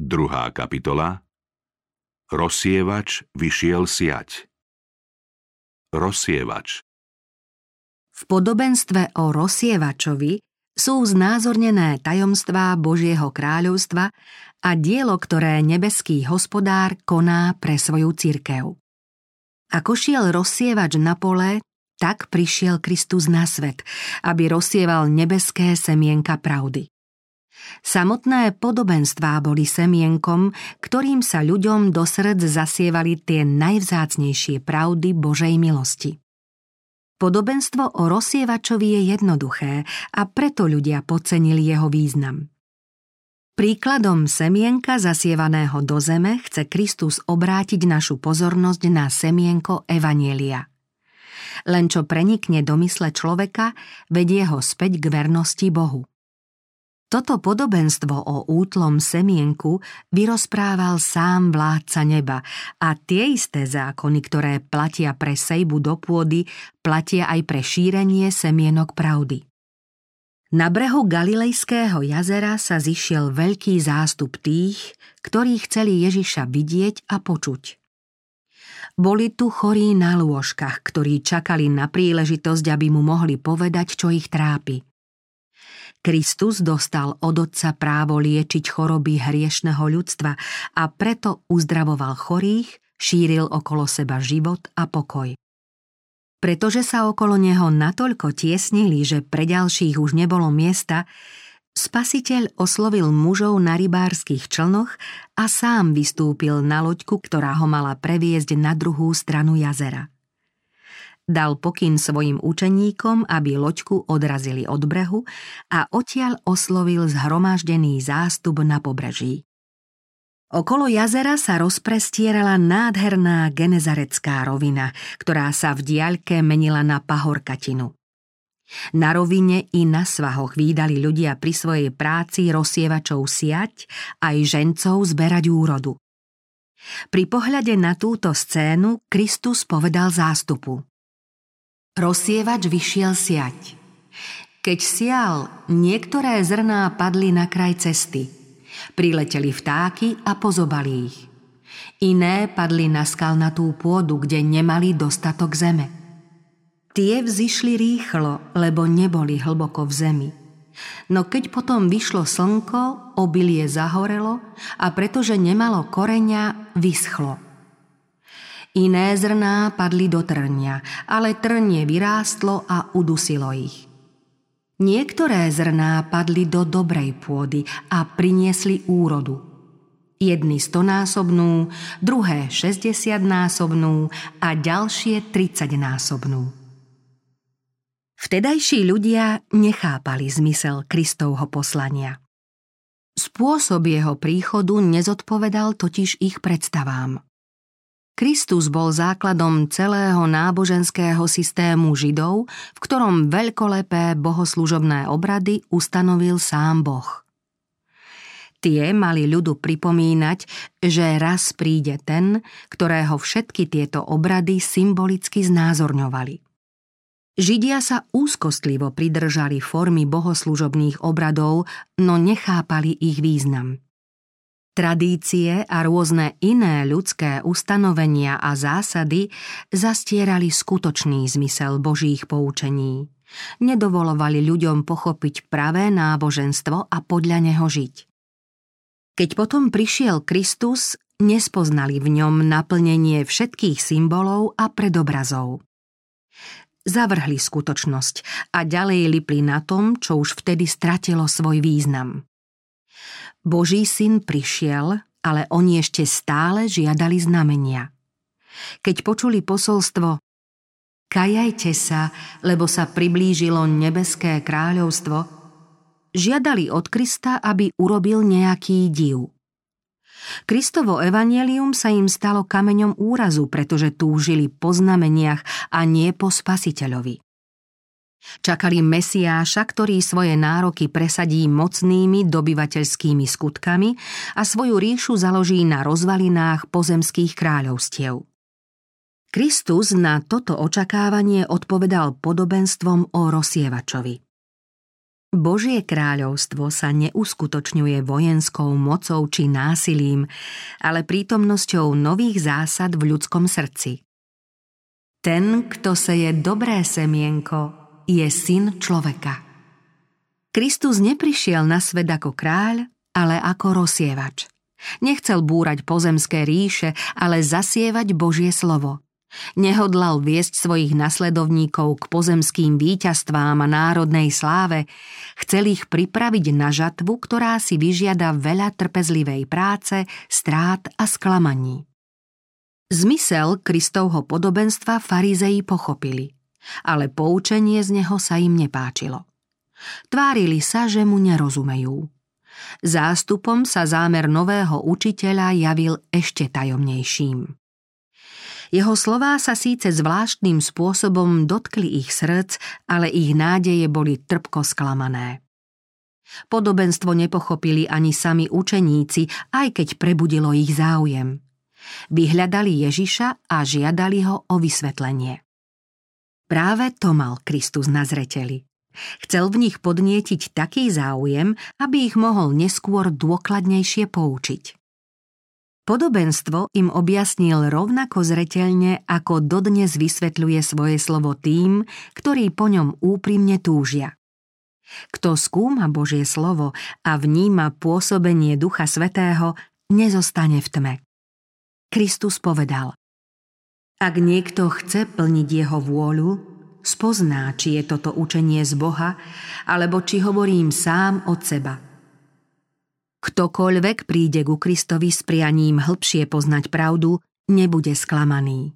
Druhá kapitola Rozsievač vyšiel siať. Rozsievač V podobenstve o rozsievačovi sú znázornené tajomstvá Božieho kráľovstva a dielo, ktoré nebeský hospodár koná pre svoju cirkev. Ako šiel rozsievač na pole, tak prišiel Kristus na svet, aby rozsieval nebeské semienka pravdy. Samotné podobenstvá boli semienkom, ktorým sa ľuďom do srdc zasievali tie najvzácnejšie pravdy Božej milosti. Podobenstvo o rozsievačovi je jednoduché a preto ľudia podcenili jeho význam. Príkladom semienka zasievaného do zeme chce Kristus obrátiť našu pozornosť na semienko Evanielia. Len čo prenikne do mysle človeka, vedie ho späť k vernosti Bohu. Toto podobenstvo o útlom semienku vyrozprával sám vládca neba a tie isté zákony, ktoré platia pre sejbu do pôdy, platia aj pre šírenie semienok pravdy. Na brehu Galilejského jazera sa zišiel veľký zástup tých, ktorí chceli Ježiša vidieť a počuť. Boli tu chorí na lôžkach, ktorí čakali na príležitosť, aby mu mohli povedať, čo ich trápi – Kristus dostal od Otca právo liečiť choroby hriešného ľudstva a preto uzdravoval chorých, šíril okolo seba život a pokoj. Pretože sa okolo neho natoľko tiesnili, že pre ďalších už nebolo miesta, Spasiteľ oslovil mužov na rybárskych člnoch a sám vystúpil na loďku, ktorá ho mala previesť na druhú stranu jazera dal pokyn svojim učeníkom, aby loďku odrazili od brehu a odtiaľ oslovil zhromaždený zástup na pobreží. Okolo jazera sa rozprestierala nádherná genezarecká rovina, ktorá sa v diaľke menila na pahorkatinu. Na rovine i na svahoch výdali ľudia pri svojej práci rozsievačov siať aj žencov zberať úrodu. Pri pohľade na túto scénu Kristus povedal zástupu. Rozsievač vyšiel siať. Keď sial, niektoré zrná padli na kraj cesty. Prileteli vtáky a pozobali ich. Iné padli na skalnatú pôdu, kde nemali dostatok zeme. Tie vzýšli rýchlo, lebo neboli hlboko v zemi. No keď potom vyšlo slnko, obilie zahorelo a pretože nemalo koreňa, vyschlo. Iné zrná padli do trnia, ale trnie vyrástlo a udusilo ich. Niektoré zrná padli do dobrej pôdy a priniesli úrodu. Jedny stonásobnú, druhé 60-násobnú a ďalšie 30-násobnú. Vtedajší ľudia nechápali zmysel Kristovho poslania. Spôsob jeho príchodu nezodpovedal totiž ich predstavám. Kristus bol základom celého náboženského systému Židov, v ktorom veľkolepé bohoslužobné obrady ustanovil sám Boh. Tie mali ľudu pripomínať, že raz príde ten, ktorého všetky tieto obrady symbolicky znázorňovali. Židia sa úzkostlivo pridržali formy bohoslužobných obradov, no nechápali ich význam. Tradície a rôzne iné ľudské ustanovenia a zásady zastierali skutočný zmysel Božích poučení. Nedovolovali ľuďom pochopiť pravé náboženstvo a podľa neho žiť. Keď potom prišiel Kristus, nespoznali v ňom naplnenie všetkých symbolov a predobrazov. Zavrhli skutočnosť a ďalej lipli na tom, čo už vtedy stratilo svoj význam. Boží syn prišiel, ale oni ešte stále žiadali znamenia. Keď počuli posolstvo Kajajte sa, lebo sa priblížilo nebeské kráľovstvo, žiadali od Krista, aby urobil nejaký div. Kristovo evanelium sa im stalo kameňom úrazu, pretože túžili po znameniach a nie po spasiteľovi. Čakali Mesiáša, ktorý svoje nároky presadí mocnými dobyvateľskými skutkami a svoju ríšu založí na rozvalinách pozemských kráľovstiev. Kristus na toto očakávanie odpovedal podobenstvom o rozsievačovi. Božie kráľovstvo sa neuskutočňuje vojenskou mocou či násilím, ale prítomnosťou nových zásad v ľudskom srdci. Ten, kto seje dobré semienko, je syn človeka. Kristus neprišiel na svet ako kráľ, ale ako rozsievač. Nechcel búrať pozemské ríše, ale zasievať Božie slovo – Nehodlal viesť svojich nasledovníkov k pozemským víťazstvám a národnej sláve, chcel ich pripraviť na žatvu, ktorá si vyžiada veľa trpezlivej práce, strát a sklamaní. Zmysel Kristovho podobenstva farizei pochopili, ale poučenie z neho sa im nepáčilo. Tvárili sa, že mu nerozumejú. Zástupom sa zámer nového učiteľa javil ešte tajomnejším. Jeho slová sa síce zvláštnym spôsobom dotkli ich srdc, ale ich nádeje boli trpko sklamané. Podobenstvo nepochopili ani sami učeníci, aj keď prebudilo ich záujem. Vyhľadali Ježiša a žiadali ho o vysvetlenie. Práve to mal Kristus na zreteli. Chcel v nich podnietiť taký záujem, aby ich mohol neskôr dôkladnejšie poučiť. Podobenstvo im objasnil rovnako zreteľne, ako dodnes vysvetľuje svoje slovo tým, ktorí po ňom úprimne túžia. Kto skúma Božie slovo a vníma pôsobenie Ducha Svetého, nezostane v tme. Kristus povedal Ak niekto chce plniť jeho vôľu, spozná, či je toto učenie z Boha, alebo či hovorím sám od seba – Ktokoľvek príde ku Kristovi s prianím hĺbšie poznať pravdu, nebude sklamaný.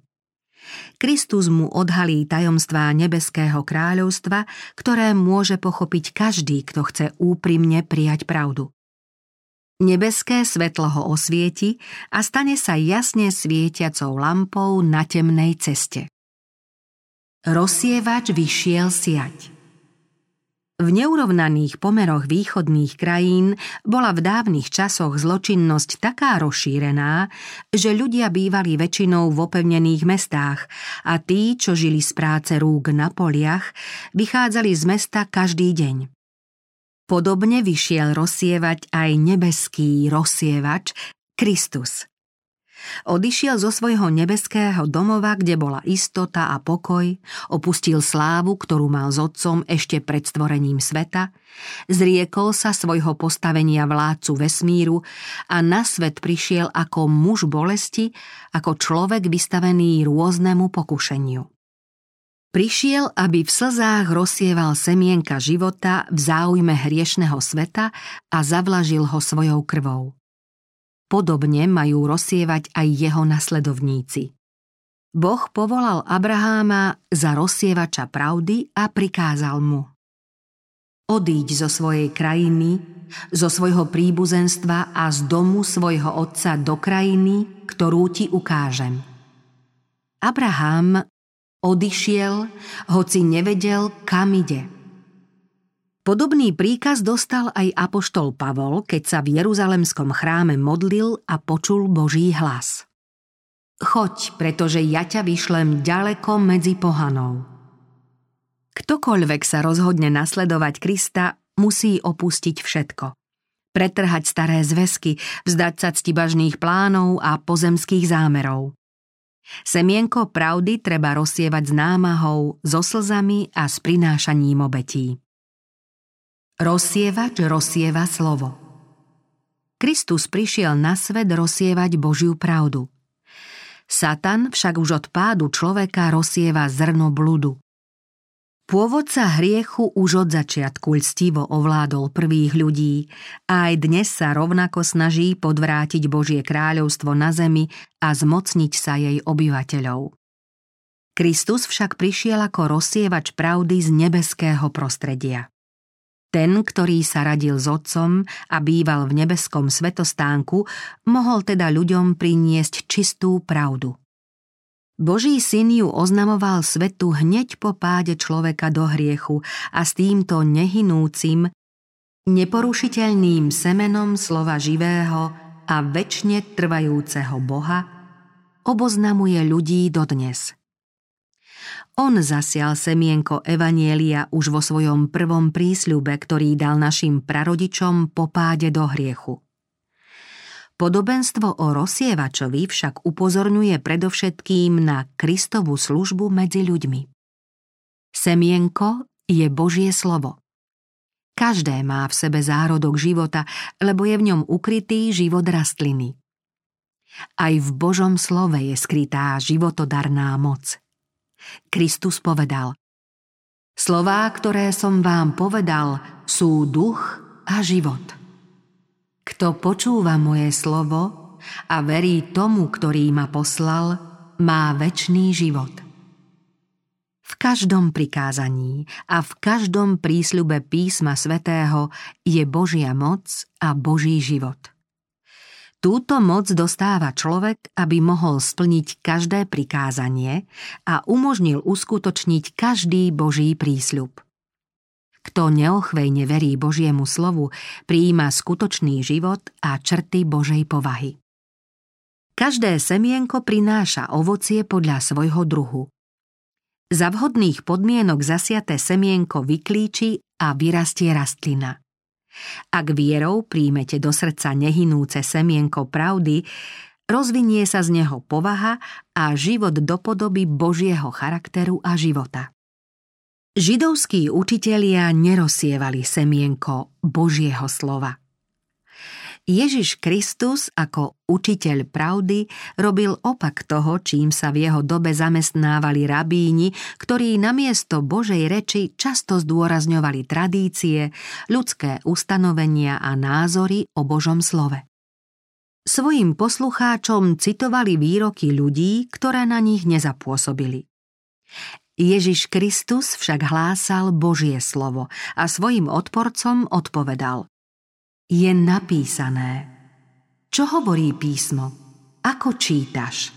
Kristus mu odhalí tajomstvá nebeského kráľovstva, ktoré môže pochopiť každý, kto chce úprimne prijať pravdu. Nebeské svetlo ho osvieti a stane sa jasne svietiacou lampou na temnej ceste. Rozsievač vyšiel siať. V neurovnaných pomeroch východných krajín bola v dávnych časoch zločinnosť taká rozšírená, že ľudia bývali väčšinou v opevnených mestách a tí, čo žili z práce rúk na poliach, vychádzali z mesta každý deň. Podobne vyšiel rozsievať aj nebeský rozsievač Kristus. Odišiel zo svojho nebeského domova, kde bola istota a pokoj, opustil slávu, ktorú mal s otcom ešte pred stvorením sveta, zriekol sa svojho postavenia vládcu vesmíru a na svet prišiel ako muž bolesti, ako človek vystavený rôznemu pokušeniu. Prišiel, aby v slzách rozsieval semienka života v záujme hriešného sveta a zavlažil ho svojou krvou. Podobne majú rozsievať aj jeho nasledovníci. Boh povolal Abraháma za rozsievača pravdy a prikázal mu. Odíď zo svojej krajiny, zo svojho príbuzenstva a z domu svojho otca do krajiny, ktorú ti ukážem. Abraham odišiel, hoci nevedel, kam ide – Podobný príkaz dostal aj apoštol Pavol, keď sa v Jeruzalemskom chráme modlil a počul Boží hlas. Choď, pretože ja ťa vyšlem ďaleko medzi pohanou. Ktokoľvek sa rozhodne nasledovať Krista, musí opustiť všetko. Pretrhať staré zväzky, vzdať sa ctibažných plánov a pozemských zámerov. Semienko pravdy treba rozsievať s námahou, so slzami a s prinášaním obetí. Rozsievač rozsieva slovo. Kristus prišiel na svet rozsievať Božiu pravdu. Satan však už od pádu človeka rozsieva zrno bludu. Pôvodca hriechu už od začiatku lstivo ovládol prvých ľudí a aj dnes sa rovnako snaží podvrátiť Božie kráľovstvo na zemi a zmocniť sa jej obyvateľov. Kristus však prišiel ako rozsievač pravdy z nebeského prostredia. Ten, ktorý sa radil s otcom a býval v nebeskom svetostánku, mohol teda ľuďom priniesť čistú pravdu. Boží syn ju oznamoval svetu hneď po páde človeka do hriechu a s týmto nehynúcim, neporušiteľným semenom slova živého a väčšine trvajúceho Boha oboznamuje ľudí dodnes. On zasial semienko Evanielia už vo svojom prvom prísľube, ktorý dal našim prarodičom po páde do hriechu. Podobenstvo o rozsievačovi však upozorňuje predovšetkým na Kristovú službu medzi ľuďmi. Semienko je Božie slovo. Každé má v sebe zárodok života, lebo je v ňom ukrytý život rastliny. Aj v Božom slove je skrytá životodarná moc. Kristus povedal Slová, ktoré som vám povedal, sú duch a život. Kto počúva moje slovo a verí tomu, ktorý ma poslal, má väčší život. V každom prikázaní a v každom prísľube písma svätého je Božia moc a Boží život. Túto moc dostáva človek, aby mohol splniť každé prikázanie a umožnil uskutočniť každý Boží prísľub. Kto neochvejne verí Božiemu slovu, prijíma skutočný život a črty Božej povahy. Každé semienko prináša ovocie podľa svojho druhu. Za vhodných podmienok zasiaté semienko vyklíči a vyrastie rastlina. Ak vierou príjmete do srdca nehynúce semienko pravdy, rozvinie sa z neho povaha a život do podoby Božieho charakteru a života. Židovskí učitelia nerozsievali semienko Božieho slova. Ježiš Kristus ako učiteľ pravdy robil opak toho, čím sa v jeho dobe zamestnávali rabíni, ktorí namiesto Božej reči často zdôrazňovali tradície, ľudské ustanovenia a názory o Božom slove. Svojim poslucháčom citovali výroky ľudí, ktoré na nich nezapôsobili. Ježiš Kristus však hlásal Božie slovo a svojim odporcom odpovedal Je napísané. Čo hovorí písmo? Ako čítaš?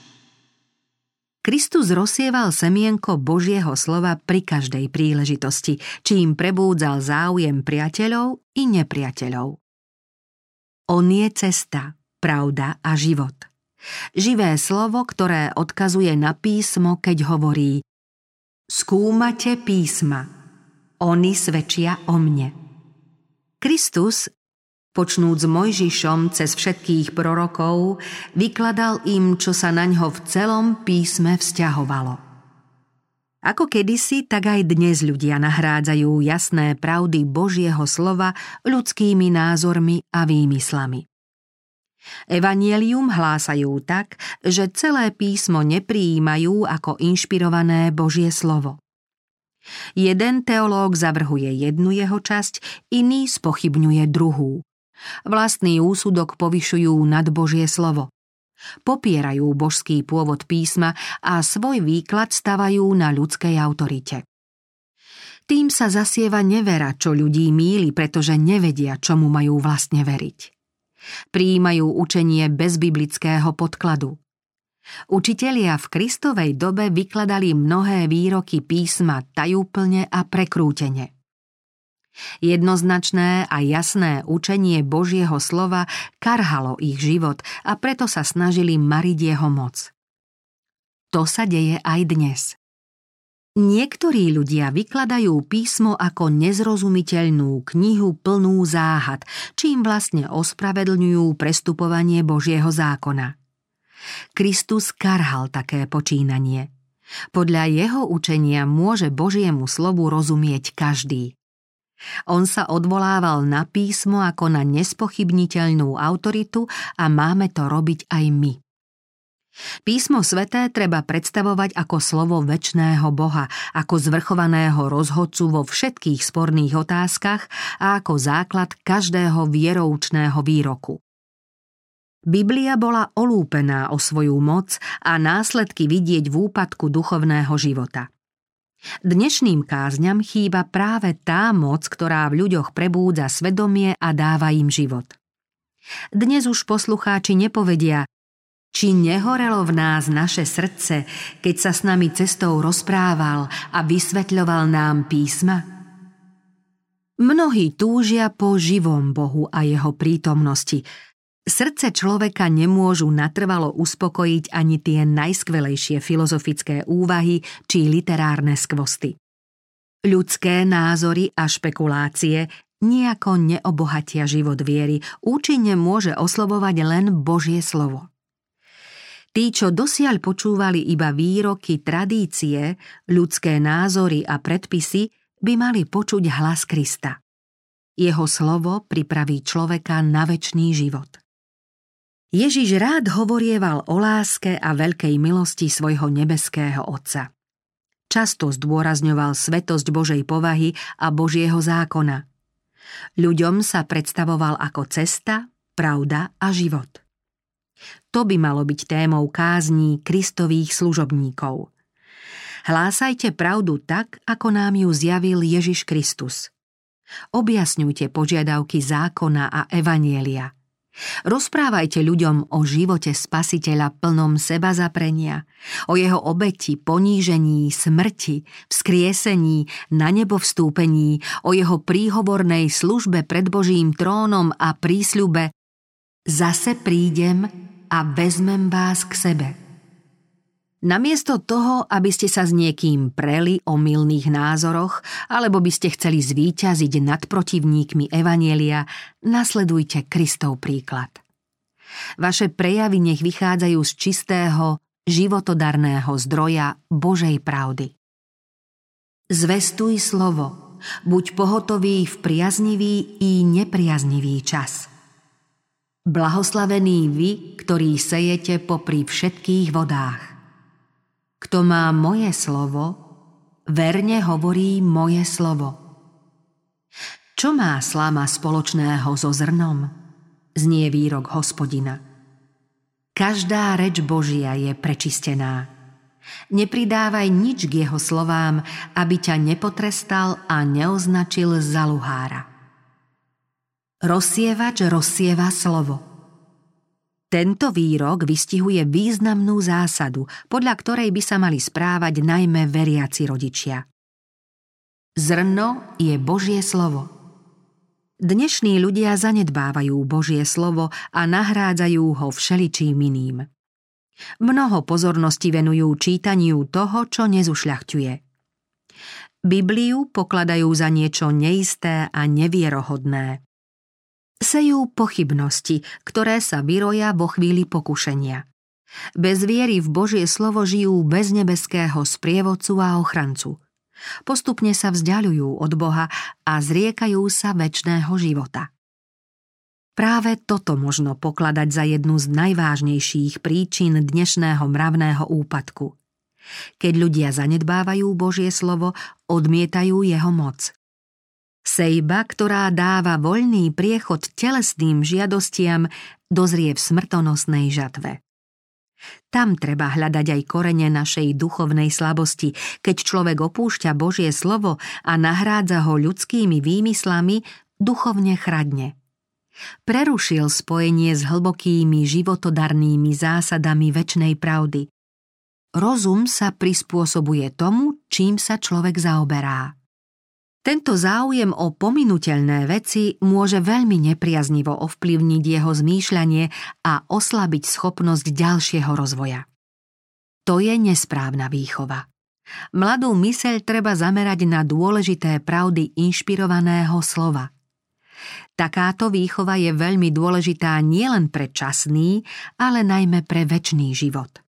Kristus rozsieval semienko Božieho slova pri každej príležitosti, čím prebúdzal záujem priateľov i nepriateľov. On je cesta, pravda a život. Živé slovo, ktoré odkazuje na písmo, keď hovorí Skúmate písma. Oni svedčia o mne. Kristus, počnúc Mojžišom cez všetkých prorokov, vykladal im, čo sa na ňo v celom písme vzťahovalo. Ako kedysi, tak aj dnes ľudia nahrádzajú jasné pravdy Božieho slova ľudskými názormi a výmyslami. Evanielium hlásajú tak, že celé písmo neprijímajú ako inšpirované Božie slovo. Jeden teológ zavrhuje jednu jeho časť, iný spochybňuje druhú. Vlastný úsudok povyšujú nad Božie slovo. Popierajú božský pôvod písma a svoj výklad stavajú na ľudskej autorite. Tým sa zasieva nevera, čo ľudí míli, pretože nevedia, čomu majú vlastne veriť. Prijímajú učenie bez biblického podkladu. Učitelia v Kristovej dobe vykladali mnohé výroky písma tajúplne a prekrútene. Jednoznačné a jasné učenie Božieho slova karhalo ich život a preto sa snažili mariť jeho moc. To sa deje aj dnes. Niektorí ľudia vykladajú písmo ako nezrozumiteľnú knihu plnú záhad, čím vlastne ospravedlňujú prestupovanie Božieho zákona. Kristus karhal také počínanie. Podľa jeho učenia môže Božiemu slovu rozumieť každý. On sa odvolával na písmo ako na nespochybniteľnú autoritu a máme to robiť aj my. Písmo sveté treba predstavovať ako slovo väčšného Boha, ako zvrchovaného rozhodcu vo všetkých sporných otázkach a ako základ každého vieroučného výroku. Biblia bola olúpená o svoju moc a následky vidieť v úpadku duchovného života. Dnešným kázňam chýba práve tá moc, ktorá v ľuďoch prebúdza svedomie a dáva im život. Dnes už poslucháči nepovedia, či nehorelo v nás naše srdce, keď sa s nami cestou rozprával a vysvetľoval nám písma? Mnohí túžia po živom Bohu a jeho prítomnosti, Srdce človeka nemôžu natrvalo uspokojiť ani tie najskvelejšie filozofické úvahy či literárne skvosty. Ľudské názory a špekulácie nejako neobohatia život viery, účinne môže oslovovať len Božie slovo. Tí, čo dosiaľ počúvali iba výroky, tradície, ľudské názory a predpisy, by mali počuť hlas Krista. Jeho slovo pripraví človeka na väčší život. Ježiš rád hovorieval o láske a veľkej milosti svojho nebeského Otca. Často zdôrazňoval svetosť Božej povahy a Božieho zákona. Ľuďom sa predstavoval ako cesta, pravda a život. To by malo byť témou kázní Kristových služobníkov. Hlásajte pravdu tak, ako nám ju zjavil Ježiš Kristus. Objasňujte požiadavky zákona a evanielia – Rozprávajte ľuďom o živote spasiteľa plnom seba zaprenia, o jeho obeti, ponížení, smrti, vzkriesení, na nebo vstúpení, o jeho príhovornej službe pred Božím trónom a prísľube Zase prídem a vezmem vás k sebe. Namiesto toho, aby ste sa s niekým preli o milných názoroch, alebo by ste chceli zvíťaziť nad protivníkmi Evanielia, nasledujte Kristov príklad. Vaše prejavy nech vychádzajú z čistého, životodarného zdroja Božej pravdy. Zvestuj slovo, buď pohotový v priaznivý i nepriaznivý čas. Blahoslavení vy, ktorí sejete popri všetkých vodách. Kto má moje slovo, verne hovorí moje slovo. Čo má slama spoločného so zrnom? Znie výrok hospodina. Každá reč Božia je prečistená. Nepridávaj nič k jeho slovám, aby ťa nepotrestal a neoznačil za luhára. Rozsievač rozsieva slovo – tento výrok vystihuje významnú zásadu, podľa ktorej by sa mali správať najmä veriaci rodičia. Zrno je Božie slovo. Dnešní ľudia zanedbávajú Božie slovo a nahrádzajú ho všeličím iným. Mnoho pozornosti venujú čítaniu toho, čo nezušľachťuje. Bibliu pokladajú za niečo neisté a nevierohodné. Sejú pochybnosti, ktoré sa vyroja vo chvíli pokušenia. Bez viery v Božie slovo žijú bez nebeského sprievodcu a ochrancu. Postupne sa vzdialujú od Boha a zriekajú sa väčšného života. Práve toto možno pokladať za jednu z najvážnejších príčin dnešného mravného úpadku. Keď ľudia zanedbávajú Božie slovo, odmietajú jeho moc. Sejba, ktorá dáva voľný priechod telesným žiadostiam, dozrie v smrtonosnej žatve. Tam treba hľadať aj korene našej duchovnej slabosti, keď človek opúšťa Božie slovo a nahrádza ho ľudskými výmyslami, duchovne chradne. Prerušil spojenie s hlbokými životodarnými zásadami väčšnej pravdy. Rozum sa prispôsobuje tomu, čím sa človek zaoberá. Tento záujem o pominuteľné veci môže veľmi nepriaznivo ovplyvniť jeho zmýšľanie a oslabiť schopnosť ďalšieho rozvoja. To je nesprávna výchova. Mladú myseľ treba zamerať na dôležité pravdy inšpirovaného slova. Takáto výchova je veľmi dôležitá nielen pre časný, ale najmä pre väčší život.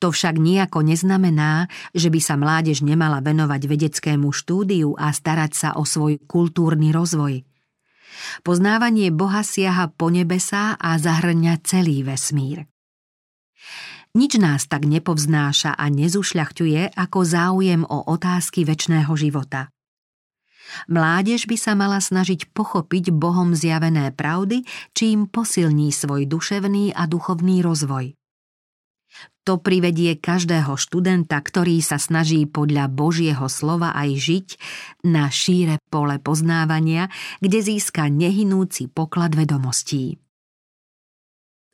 To však nejako neznamená, že by sa mládež nemala venovať vedeckému štúdiu a starať sa o svoj kultúrny rozvoj. Poznávanie Boha siaha po nebesá a zahrňa celý vesmír. Nič nás tak nepovznáša a nezušľachťuje ako záujem o otázky väčšného života. Mládež by sa mala snažiť pochopiť Bohom zjavené pravdy, čím posilní svoj duševný a duchovný rozvoj. To privedie každého študenta, ktorý sa snaží podľa Božieho slova aj žiť, na šíre pole poznávania, kde získa nehynúci poklad vedomostí.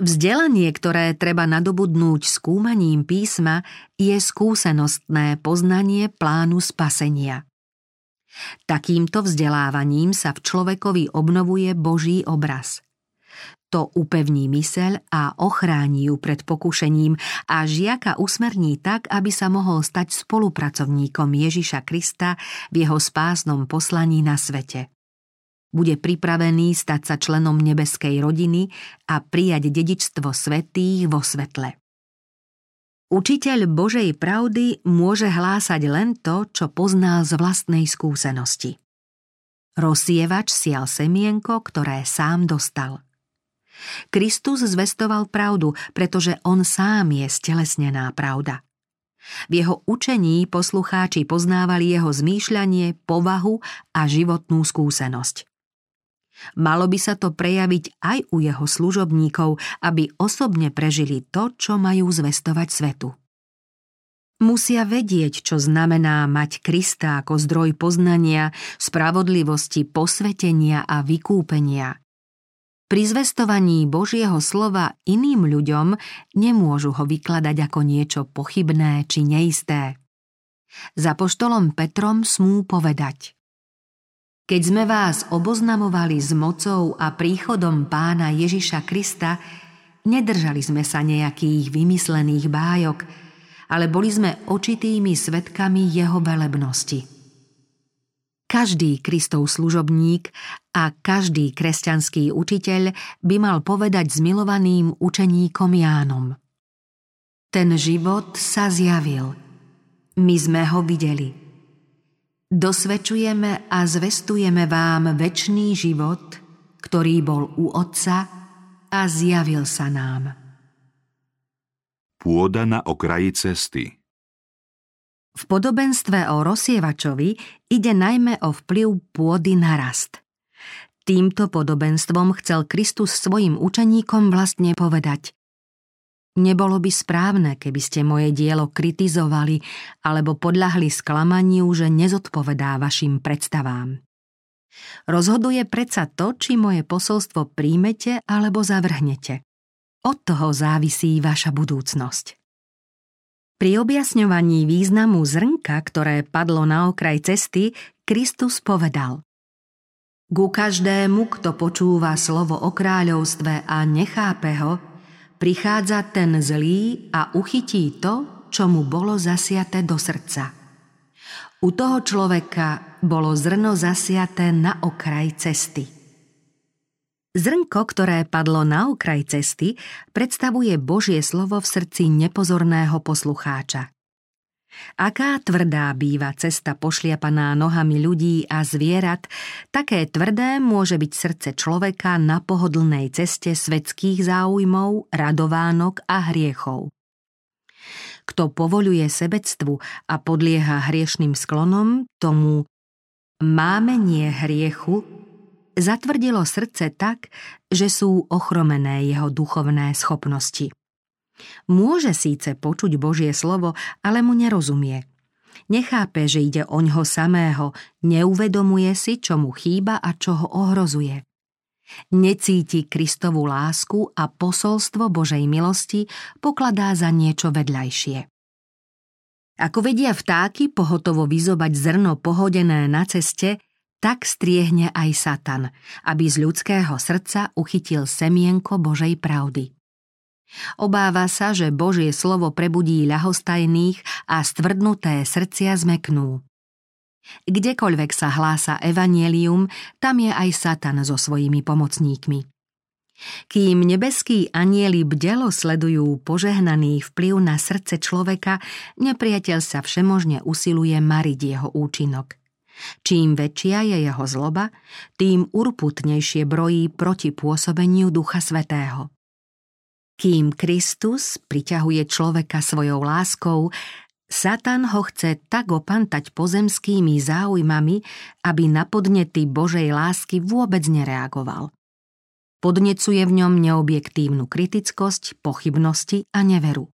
Vzdelanie, ktoré treba nadobudnúť skúmaním písma, je skúsenostné poznanie plánu spasenia. Takýmto vzdelávaním sa v človekovi obnovuje Boží obraz – To upevní myseľ a ochráni ju pred pokušením a žiaka usmerní tak, aby sa mohol stať spolupracovníkom Ježiša Krista v jeho spásnom poslaní na svete. Bude pripravený stať sa členom nebeskej rodiny a prijať dedičstvo svetých vo svetle. Učiteľ Božej pravdy môže hlásať len to, čo pozná z vlastnej skúsenosti. Rozsievač sial semienko, ktoré sám dostal. Kristus zvestoval pravdu, pretože on sám je stelesnená pravda. V jeho učení poslucháči poznávali jeho zmýšľanie, povahu a životnú skúsenosť. Malo by sa to prejaviť aj u jeho služobníkov, aby osobne prežili to, čo majú zvestovať svetu. Musia vedieť, čo znamená mať Krista ako zdroj poznania, spravodlivosti, posvetenia a vykúpenia. Pri zvestovaní Božieho slova iným ľuďom nemôžu ho vykladať ako niečo pochybné či neisté. Za poštolom Petrom smú povedať Keď sme vás oboznamovali s mocou a príchodom pána Ježiša Krista, nedržali sme sa nejakých vymyslených bájok, ale boli sme očitými svetkami jeho velebnosti. Každý Kristov služobník a každý kresťanský učiteľ by mal povedať s milovaným učeníkom Jánom. Ten život sa zjavil. My sme ho videli. Dosvedčujeme a zvestujeme vám väčší život, ktorý bol u Otca a zjavil sa nám. Pôda na okraji cesty V podobenstve o rozsievačovi ide najmä o vplyv pôdy na rast. Týmto podobenstvom chcel Kristus svojim učeníkom vlastne povedať Nebolo by správne, keby ste moje dielo kritizovali alebo podľahli sklamaniu, že nezodpovedá vašim predstavám. Rozhoduje predsa to, či moje posolstvo príjmete alebo zavrhnete. Od toho závisí vaša budúcnosť. Pri objasňovaní významu zrnka, ktoré padlo na okraj cesty, Kristus povedal Ku každému, kto počúva slovo o kráľovstve a nechápe ho, prichádza ten zlý a uchytí to, čo mu bolo zasiaté do srdca. U toho človeka bolo zrno zasiaté na okraj cesty. Zrnko, ktoré padlo na okraj cesty, predstavuje Božie slovo v srdci nepozorného poslucháča. Aká tvrdá býva cesta pošliapaná nohami ľudí a zvierat, také tvrdé môže byť srdce človeka na pohodlnej ceste svetských záujmov, radovánok a hriechov. Kto povoluje sebectvu a podlieha hriešným sklonom, tomu máme hriechu, zatvrdilo srdce tak, že sú ochromené jeho duchovné schopnosti. Môže síce počuť Božie slovo, ale mu nerozumie. Nechápe, že ide o ňo samého, neuvedomuje si, čo mu chýba a čo ho ohrozuje. Necíti Kristovú lásku a posolstvo Božej milosti pokladá za niečo vedľajšie. Ako vedia vtáky pohotovo vyzobať zrno pohodené na ceste, tak striehne aj Satan, aby z ľudského srdca uchytil semienko Božej pravdy. Obáva sa, že Božie slovo prebudí ľahostajných a stvrdnuté srdcia zmeknú. Kdekoľvek sa hlása evanielium, tam je aj Satan so svojimi pomocníkmi. Kým nebeskí anieli bdelo sledujú požehnaný vplyv na srdce človeka, nepriateľ sa všemožne usiluje mariť jeho účinok – Čím väčšia je jeho zloba, tým urputnejšie brojí proti pôsobeniu Ducha Svetého. Kým Kristus priťahuje človeka svojou láskou, Satan ho chce tak opantať pozemskými záujmami, aby na podnety Božej lásky vôbec nereagoval. Podnecuje v ňom neobjektívnu kritickosť, pochybnosti a neveru.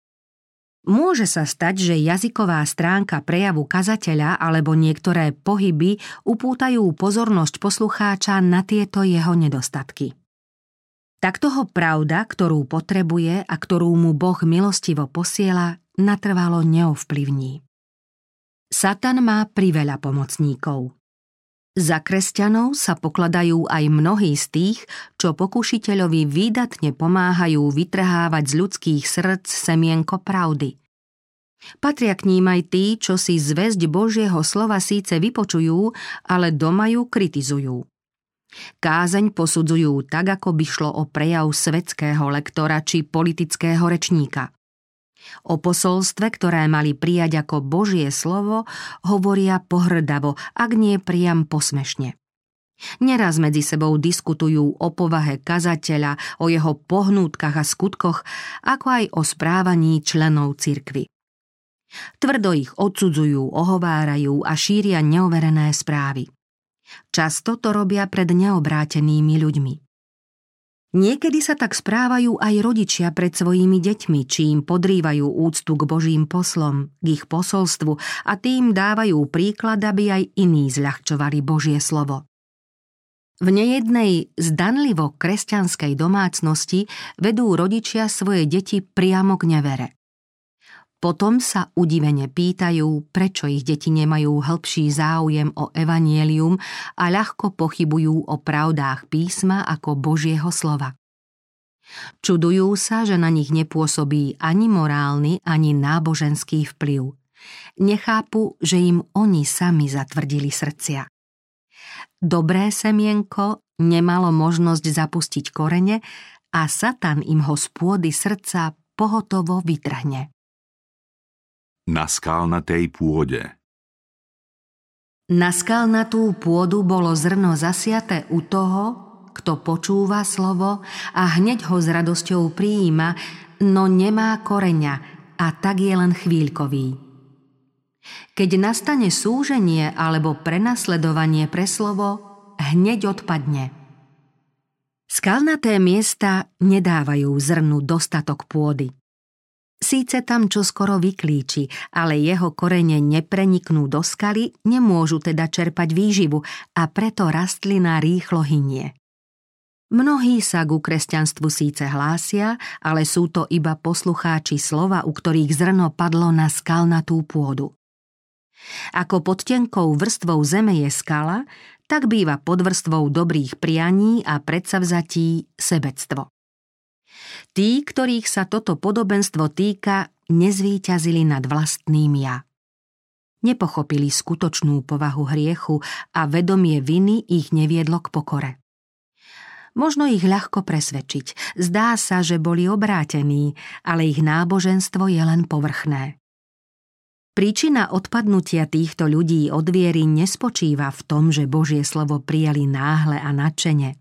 Môže sa stať, že jazyková stránka prejavu kazateľa alebo niektoré pohyby upútajú pozornosť poslucháča na tieto jeho nedostatky. Takto ho pravda, ktorú potrebuje a ktorú mu Boh milostivo posiela, natrvalo neovplyvní. Satan má priveľa pomocníkov. Za kresťanov sa pokladajú aj mnohí z tých, čo pokušiteľovi výdatne pomáhajú vytrhávať z ľudských srdc semienko pravdy. Patria k ním aj tí, čo si zväzť Božieho slova síce vypočujú, ale doma ju kritizujú. Kázeň posudzujú tak, ako by šlo o prejav svetského lektora či politického rečníka. O posolstve, ktoré mali prijať ako Božie slovo, hovoria pohrdavo, ak nie priam posmešne. Neraz medzi sebou diskutujú o povahe kazateľa, o jeho pohnútkach a skutkoch, ako aj o správaní členov cirkvy. Tvrdo ich odsudzujú, ohovárajú a šíria neoverené správy. Často to robia pred neobrátenými ľuďmi. Niekedy sa tak správajú aj rodičia pred svojimi deťmi, či im podrývajú úctu k Božím poslom, k ich posolstvu a tým dávajú príklad, aby aj iní zľahčovali Božie slovo. V nejednej zdanlivo kresťanskej domácnosti vedú rodičia svoje deti priamo k nevere. Potom sa udivene pýtajú, prečo ich deti nemajú hĺbší záujem o evanielium a ľahko pochybujú o pravdách písma ako Božieho slova. Čudujú sa, že na nich nepôsobí ani morálny, ani náboženský vplyv. Nechápu, že im oni sami zatvrdili srdcia. Dobré semienko nemalo možnosť zapustiť korene a Satan im ho z pôdy srdca pohotovo vytrhne na skalnatej pôde. Na skalnatú pôdu bolo zrno zasiaté u toho, kto počúva slovo a hneď ho s radosťou prijíma, no nemá koreňa a tak je len chvíľkový. Keď nastane súženie alebo prenasledovanie pre slovo, hneď odpadne. Skalnaté miesta nedávajú zrnu dostatok pôdy. Síce tam čo skoro vyklíči, ale jeho korene nepreniknú do skaly, nemôžu teda čerpať výživu a preto rastlina rýchlo hynie. Mnohí sa ku kresťanstvu síce hlásia, ale sú to iba poslucháči slova, u ktorých zrno padlo na skalnatú pôdu. Ako pod tenkou vrstvou zeme je skala, tak býva pod vrstvou dobrých prianí a predsavzatí sebectvo. Tí, ktorých sa toto podobenstvo týka, nezvíťazili nad vlastným ja. Nepochopili skutočnú povahu hriechu a vedomie viny ich neviedlo k pokore. Možno ich ľahko presvedčiť. Zdá sa, že boli obrátení, ale ich náboženstvo je len povrchné. Príčina odpadnutia týchto ľudí od viery nespočíva v tom, že Božie slovo prijali náhle a nadšene.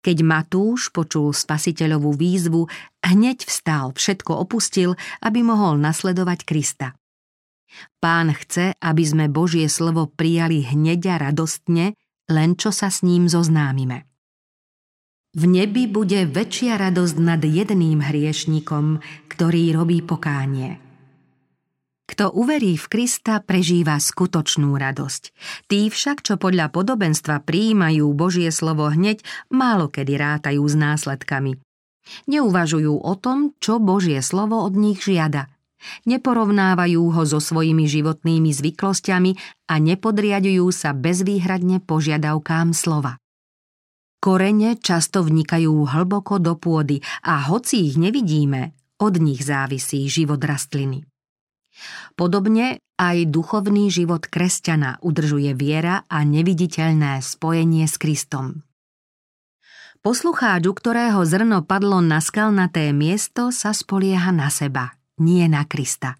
Keď Matúš počul spasiteľovú výzvu, hneď vstal, všetko opustil, aby mohol nasledovať Krista. Pán chce, aby sme Božie slovo prijali hneď a radostne, len čo sa s ním zoznámime. V nebi bude väčšia radosť nad jedným hriešnikom, ktorý robí pokánie – kto uverí v Krista, prežíva skutočnú radosť. Tí však, čo podľa podobenstva prijímajú Božie slovo hneď, málo kedy rátajú s následkami. Neuvažujú o tom, čo Božie slovo od nich žiada. Neporovnávajú ho so svojimi životnými zvyklosťami a nepodriadujú sa bezvýhradne požiadavkám slova. Korene často vnikajú hlboko do pôdy a hoci ich nevidíme, od nich závisí život rastliny. Podobne aj duchovný život kresťana udržuje viera a neviditeľné spojenie s Kristom. Poslucháč, u ktorého zrno padlo na skalnaté miesto, sa spolieha na seba, nie na Krista.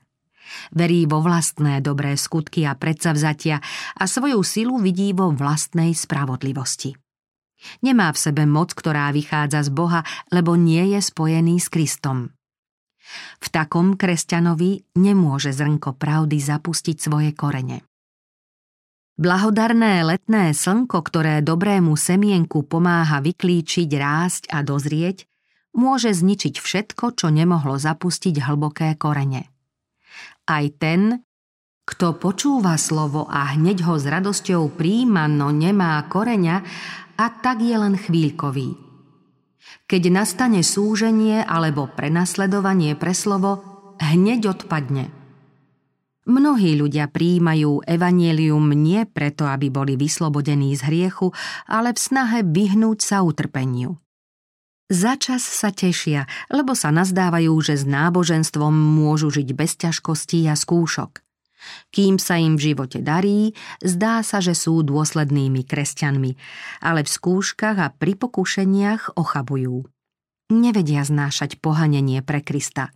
Verí vo vlastné dobré skutky a predsavzatia a svoju silu vidí vo vlastnej spravodlivosti. Nemá v sebe moc, ktorá vychádza z Boha, lebo nie je spojený s Kristom. V takom kresťanovi nemôže zrnko pravdy zapustiť svoje korene. Blahodarné letné slnko, ktoré dobrému semienku pomáha vyklíčiť, rásť a dozrieť, môže zničiť všetko, čo nemohlo zapustiť hlboké korene. Aj ten, kto počúva slovo a hneď ho s radosťou príjma, no nemá koreňa, a tak je len chvíľkový – keď nastane súženie alebo prenasledovanie pre slovo, hneď odpadne. Mnohí ľudia príjmajú evanielium nie preto, aby boli vyslobodení z hriechu, ale v snahe vyhnúť sa utrpeniu. Začas sa tešia, lebo sa nazdávajú, že s náboženstvom môžu žiť bez ťažkostí a skúšok. Kým sa im v živote darí, zdá sa, že sú dôslednými kresťanmi, ale v skúškach a pri pokušeniach ochabujú. Nevedia znášať pohanenie pre Krista.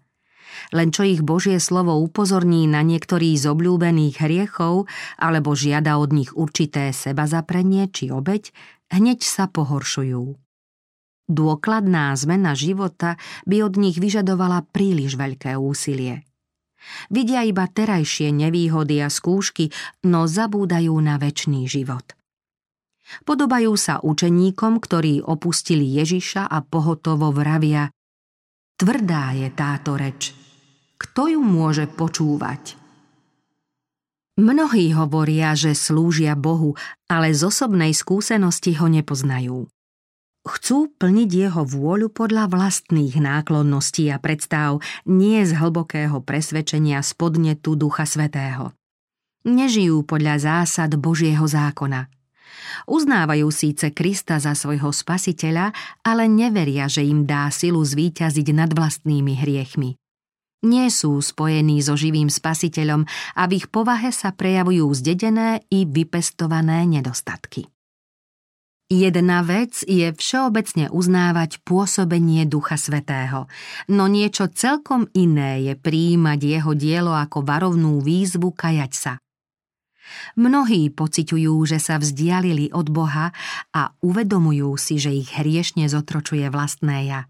Len čo ich Božie slovo upozorní na niektorý z obľúbených hriechov alebo žiada od nich určité seba zaprenie či obeď, hneď sa pohoršujú. Dôkladná zmena života by od nich vyžadovala príliš veľké úsilie. Vidia iba terajšie nevýhody a skúšky, no zabúdajú na väčší život. Podobajú sa učeníkom, ktorí opustili Ježiša a pohotovo vravia Tvrdá je táto reč. Kto ju môže počúvať? Mnohí hovoria, že slúžia Bohu, ale z osobnej skúsenosti ho nepoznajú. Chcú plniť jeho vôľu podľa vlastných náklonností a predstav, nie z hlbokého presvedčenia spodnetu Ducha Svetého. Nežijú podľa zásad Božieho zákona. Uznávajú síce Krista za svojho spasiteľa, ale neveria, že im dá silu zvíťaziť nad vlastnými hriechmi. Nie sú spojení so živým spasiteľom a v ich povahe sa prejavujú zdedené i vypestované nedostatky. Jedna vec je všeobecne uznávať pôsobenie Ducha Svetého, no niečo celkom iné je prijímať jeho dielo ako varovnú výzvu kajať sa. Mnohí pociťujú, že sa vzdialili od Boha a uvedomujú si, že ich hriešne zotročuje vlastné ja.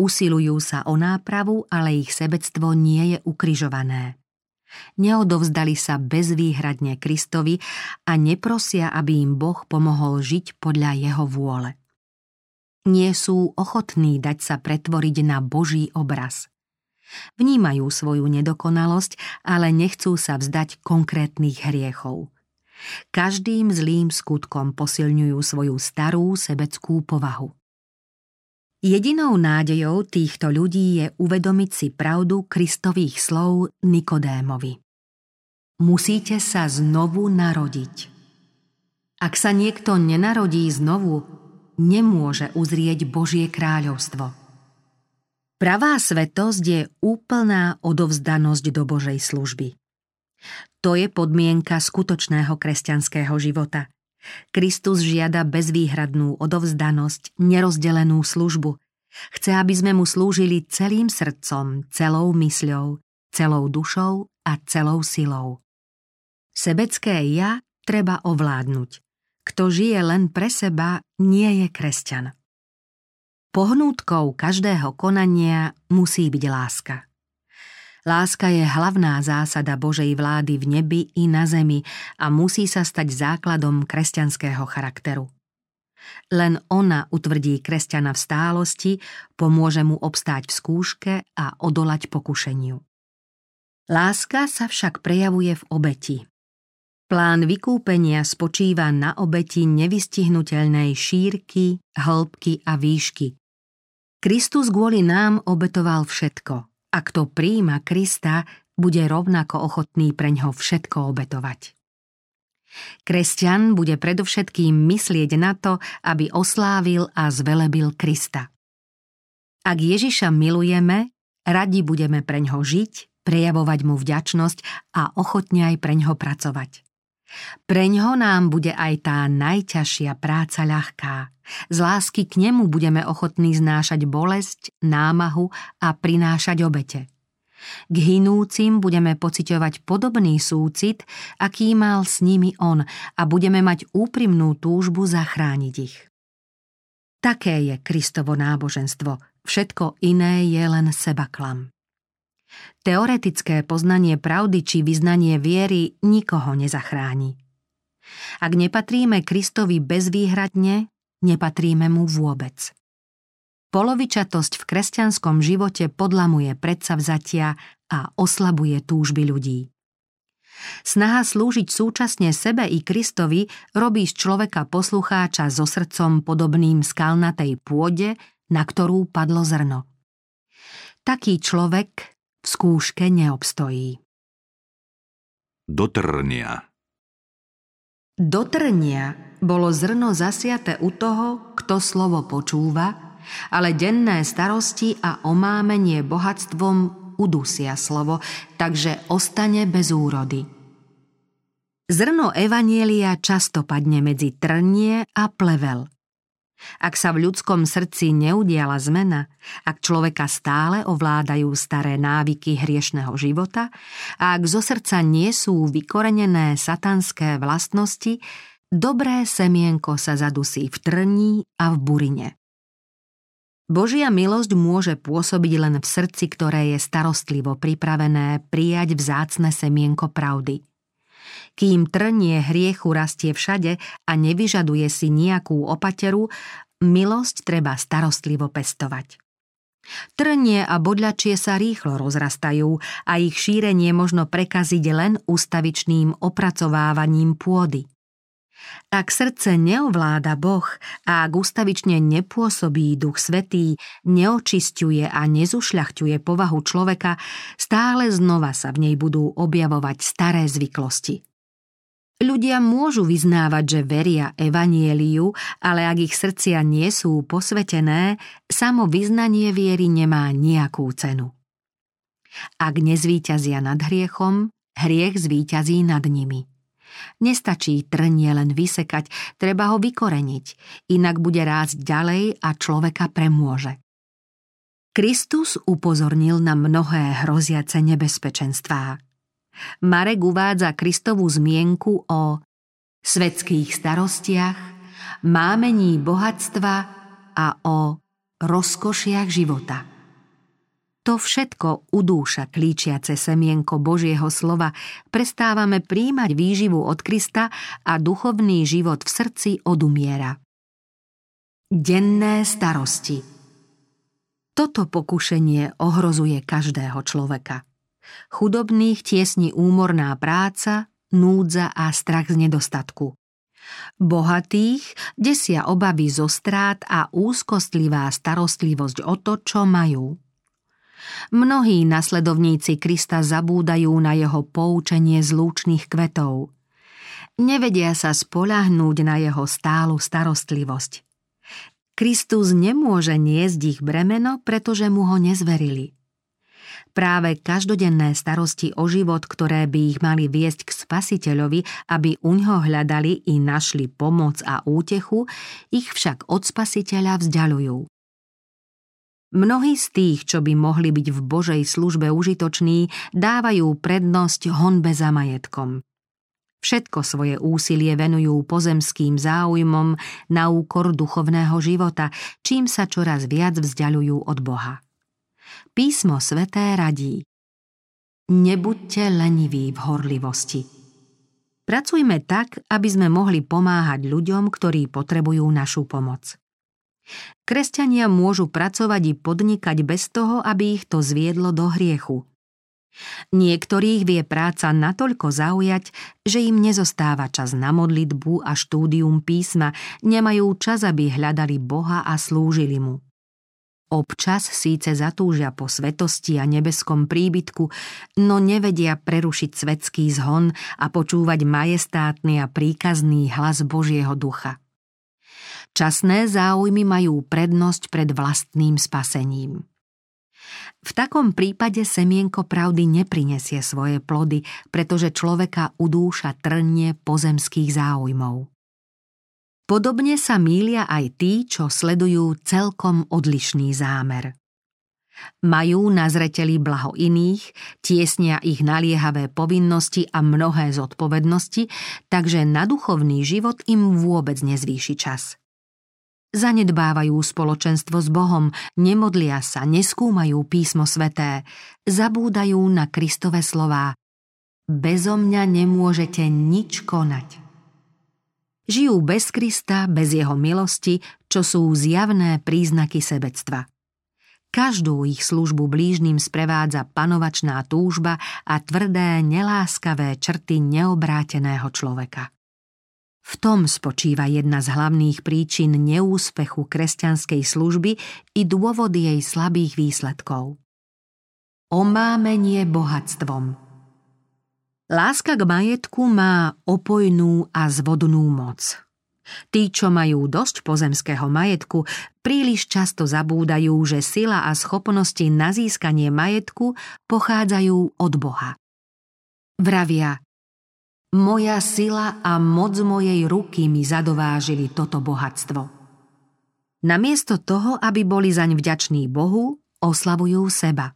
Usilujú sa o nápravu, ale ich sebectvo nie je ukrižované neodovzdali sa bezvýhradne Kristovi a neprosia, aby im Boh pomohol žiť podľa jeho vôle. Nie sú ochotní dať sa pretvoriť na Boží obraz. Vnímajú svoju nedokonalosť, ale nechcú sa vzdať konkrétnych hriechov. Každým zlým skutkom posilňujú svoju starú sebeckú povahu. Jedinou nádejou týchto ľudí je uvedomiť si pravdu Kristových slov Nikodémovi. Musíte sa znovu narodiť. Ak sa niekto nenarodí znovu, nemôže uzrieť Božie kráľovstvo. Pravá svetosť je úplná odovzdanosť do Božej služby. To je podmienka skutočného kresťanského života – Kristus žiada bezvýhradnú odovzdanosť, nerozdelenú službu. Chce, aby sme mu slúžili celým srdcom, celou mysľou, celou dušou a celou silou. Sebecké ja treba ovládnuť. Kto žije len pre seba, nie je kresťan. Pohnútkou každého konania musí byť láska. Láska je hlavná zásada Božej vlády v nebi i na zemi a musí sa stať základom kresťanského charakteru. Len ona utvrdí kresťana v stálosti, pomôže mu obstáť v skúške a odolať pokušeniu. Láska sa však prejavuje v obeti. Plán vykúpenia spočíva na obeti nevystihnutelnej šírky, hĺbky a výšky. Kristus kvôli nám obetoval všetko – a kto príjima Krista, bude rovnako ochotný preňho všetko obetovať. Kresťan bude predovšetkým myslieť na to, aby oslávil a zvelebil Krista. Ak Ježiša milujeme, radi budeme preňho žiť, prejavovať mu vďačnosť a ochotne aj preňho pracovať. Preňho nám bude aj tá najťažšia práca ľahká. Z lásky k nemu budeme ochotní znášať bolesť, námahu a prinášať obete. K hinúcim budeme pociťovať podobný súcit, aký mal s nimi on a budeme mať úprimnú túžbu zachrániť ich. Také je Kristovo náboženstvo, všetko iné je len sebaklam. Teoretické poznanie pravdy či vyznanie viery nikoho nezachráni. Ak nepatríme Kristovi bezvýhradne, nepatríme mu vôbec. Polovičatosť v kresťanskom živote podlamuje predsavzatia a oslabuje túžby ľudí. Snaha slúžiť súčasne sebe i Kristovi robí z človeka poslucháča so srdcom podobným skalnatej pôde, na ktorú padlo zrno. Taký človek v skúške neobstojí. Do trnia. Do trnia bolo zrno zasiate u toho, kto slovo počúva, ale denné starosti a omámenie bohatstvom udusia slovo, takže ostane bez úrody. Zrno Evanielia často padne medzi trnie a plevel. Ak sa v ľudskom srdci neudiala zmena, ak človeka stále ovládajú staré návyky hriešného života a ak zo srdca nie sú vykorenené satanské vlastnosti, dobré semienko sa zadusí v trní a v burine. Božia milosť môže pôsobiť len v srdci, ktoré je starostlivo pripravené prijať vzácne semienko pravdy – kým trnie hriechu rastie všade a nevyžaduje si nejakú opateru, milosť treba starostlivo pestovať. Trnie a bodľačie sa rýchlo rozrastajú a ich šírenie možno prekaziť len ustavičným opracovávaním pôdy. Ak srdce neovláda Boh a ak ustavične nepôsobí Duch Svetý, neočisťuje a nezušľachťuje povahu človeka, stále znova sa v nej budú objavovať staré zvyklosti. Ľudia môžu vyznávať, že veria evanieliu, ale ak ich srdcia nie sú posvetené, samo vyznanie viery nemá nejakú cenu. Ak nezvíťazia nad hriechom, hriech zvíťazí nad nimi. Nestačí trnie len vysekať, treba ho vykoreniť, inak bude rásť ďalej a človeka premôže. Kristus upozornil na mnohé hroziace nebezpečenstvá. Marek uvádza Kristovú zmienku o svetských starostiach, mámení bohatstva a o rozkošiach života. To všetko udúša klíčiace semienko Božieho slova, prestávame príjmať výživu od Krista a duchovný život v srdci odumiera. Denné starosti Toto pokušenie ohrozuje každého človeka. Chudobných tiesni úmorná práca, núdza a strach z nedostatku. Bohatých desia obavy zo strát a úzkostlivá starostlivosť o to, čo majú. Mnohí nasledovníci Krista zabúdajú na jeho poučenie z lúčných kvetov. Nevedia sa spolahnúť na jeho stálu starostlivosť. Kristus nemôže niesť ich bremeno, pretože mu ho nezverili. Práve každodenné starosti o život, ktoré by ich mali viesť k spasiteľovi, aby uňho hľadali i našli pomoc a útechu, ich však od spasiteľa vzdialujú. Mnohí z tých, čo by mohli byť v Božej službe užitoční, dávajú prednosť honbe za majetkom. Všetko svoje úsilie venujú pozemským záujmom na úkor duchovného života, čím sa čoraz viac vzdialujú od Boha. Písmo sveté radí Nebuďte leniví v horlivosti. Pracujme tak, aby sme mohli pomáhať ľuďom, ktorí potrebujú našu pomoc. Kresťania môžu pracovať i podnikať bez toho, aby ich to zviedlo do hriechu. Niektorých vie práca natoľko zaujať, že im nezostáva čas na modlitbu a štúdium písma, nemajú čas, aby hľadali Boha a slúžili mu. Občas síce zatúžia po svetosti a nebeskom príbytku, no nevedia prerušiť svetský zhon a počúvať majestátny a príkazný hlas Božieho ducha. Časné záujmy majú prednosť pred vlastným spasením. V takom prípade semienko pravdy neprinesie svoje plody, pretože človeka udúša trnie pozemských záujmov. Podobne sa mília aj tí, čo sledujú celkom odlišný zámer. Majú na zreteli blaho iných, tiesnia ich naliehavé povinnosti a mnohé zodpovednosti, takže na duchovný život im vôbec nezvýši čas. Zanedbávajú spoločenstvo s Bohom, nemodlia sa, neskúmajú písmo sveté, zabúdajú na Kristove slová. Bezo mňa nemôžete nič konať. Žijú bez Krista, bez jeho milosti, čo sú zjavné príznaky sebectva. Každú ich službu blížnym sprevádza panovačná túžba a tvrdé, neláskavé črty neobráteného človeka. V tom spočíva jedna z hlavných príčin neúspechu kresťanskej služby i dôvod jej slabých výsledkov. Omámenie bohatstvom – Láska k majetku má opojnú a zvodnú moc. Tí, čo majú dosť pozemského majetku, príliš často zabúdajú, že sila a schopnosti na získanie majetku pochádzajú od Boha. Vravia, moja sila a moc mojej ruky mi zadovážili toto bohatstvo. Namiesto toho, aby boli zaň vďační Bohu, oslavujú seba.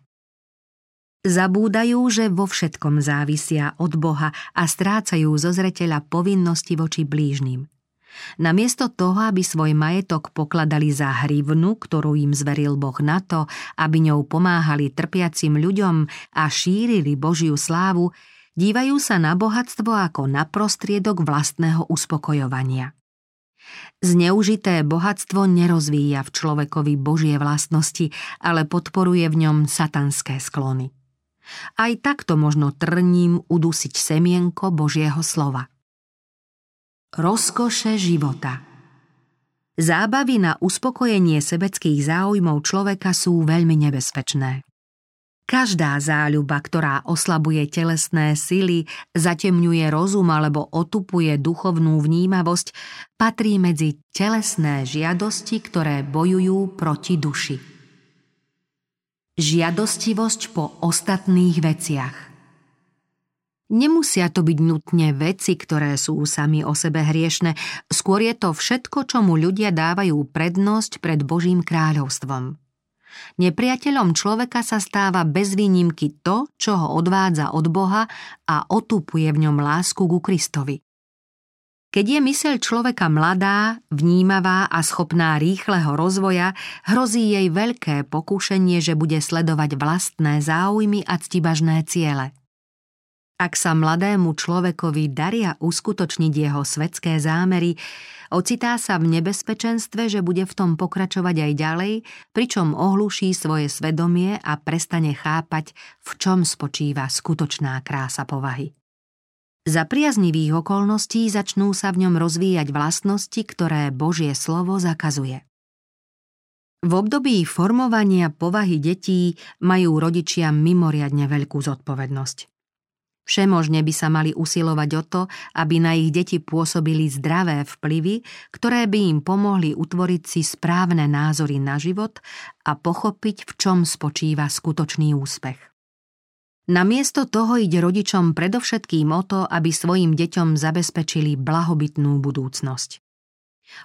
Zabúdajú, že vo všetkom závisia od Boha a strácajú zo zreteľa povinnosti voči blížnym – Namiesto toho, aby svoj majetok pokladali za hrivnu, ktorú im zveril Boh na to, aby ňou pomáhali trpiacim ľuďom a šírili Božiu slávu, dívajú sa na bohatstvo ako na prostriedok vlastného uspokojovania. Zneužité bohatstvo nerozvíja v človekovi Božie vlastnosti, ale podporuje v ňom satanské sklony. Aj takto možno trním udusiť semienko Božieho slova – Rozkoše života Zábavy na uspokojenie sebeckých záujmov človeka sú veľmi nebezpečné. Každá záľuba, ktorá oslabuje telesné sily, zatemňuje rozum alebo otupuje duchovnú vnímavosť, patrí medzi telesné žiadosti, ktoré bojujú proti duši. Žiadostivosť po ostatných veciach – Nemusia to byť nutne veci, ktoré sú sami o sebe hriešne, skôr je to všetko, čomu ľudia dávajú prednosť pred Božím kráľovstvom. Nepriateľom človeka sa stáva bez výnimky to, čo ho odvádza od Boha a otupuje v ňom lásku ku Kristovi. Keď je myseľ človeka mladá, vnímavá a schopná rýchleho rozvoja, hrozí jej veľké pokušenie, že bude sledovať vlastné záujmy a ctibažné ciele – ak sa mladému človekovi daria uskutočniť jeho svetské zámery, ocitá sa v nebezpečenstve, že bude v tom pokračovať aj ďalej, pričom ohluší svoje svedomie a prestane chápať, v čom spočíva skutočná krása povahy. Za priaznivých okolností začnú sa v ňom rozvíjať vlastnosti, ktoré Božie slovo zakazuje. V období formovania povahy detí majú rodičia mimoriadne veľkú zodpovednosť. Všemožne by sa mali usilovať o to, aby na ich deti pôsobili zdravé vplyvy, ktoré by im pomohli utvoriť si správne názory na život a pochopiť, v čom spočíva skutočný úspech. Namiesto toho ide rodičom predovšetkým o to, aby svojim deťom zabezpečili blahobytnú budúcnosť.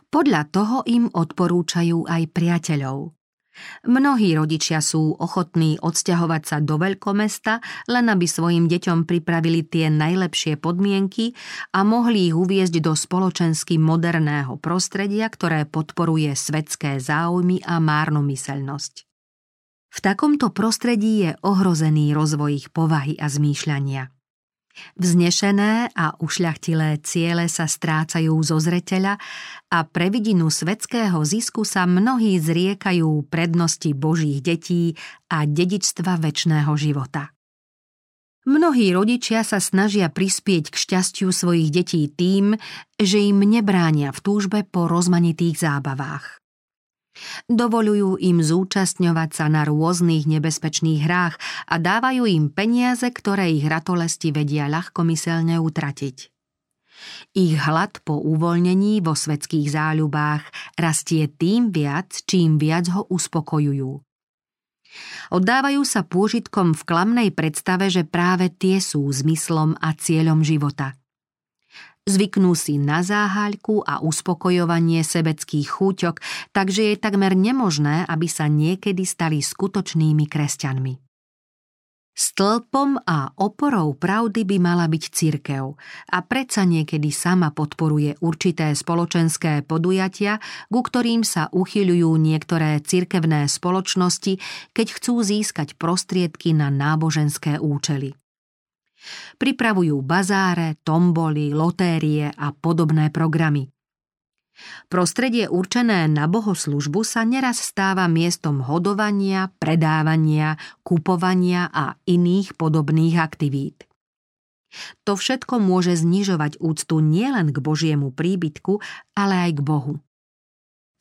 Podľa toho im odporúčajú aj priateľov. Mnohí rodičia sú ochotní odsťahovať sa do veľkomesta, len aby svojim deťom pripravili tie najlepšie podmienky a mohli ich uviezť do spoločensky moderného prostredia, ktoré podporuje svetské záujmy a márnomyselnosť. V takomto prostredí je ohrozený rozvoj ich povahy a zmýšľania. Vznešené a ušľachtilé ciele sa strácajú zo zreteľa a pre vidinu svetského zisku sa mnohí zriekajú prednosti Božích detí a dedičstva väčšného života. Mnohí rodičia sa snažia prispieť k šťastiu svojich detí tým, že im nebránia v túžbe po rozmanitých zábavách. Dovolujú im zúčastňovať sa na rôznych nebezpečných hrách a dávajú im peniaze, ktoré ich ratolesti vedia ľahkomyselne utratiť. Ich hlad po uvoľnení vo svetských záľubách rastie tým viac, čím viac ho uspokojujú. Oddávajú sa pôžitkom v klamnej predstave, že práve tie sú zmyslom a cieľom života – Zvyknú si na záhaľku a uspokojovanie sebeckých chúťok, takže je takmer nemožné, aby sa niekedy stali skutočnými kresťanmi. Stĺpom a oporou pravdy by mala byť cirkev a predsa niekedy sama podporuje určité spoločenské podujatia, ku ktorým sa uchyľujú niektoré cirkevné spoločnosti, keď chcú získať prostriedky na náboženské účely. Pripravujú bazáre, tomboly, lotérie a podobné programy. Prostredie určené na bohoslužbu sa neraz stáva miestom hodovania, predávania, kupovania a iných podobných aktivít. To všetko môže znižovať úctu nielen k Božiemu príbytku, ale aj k Bohu.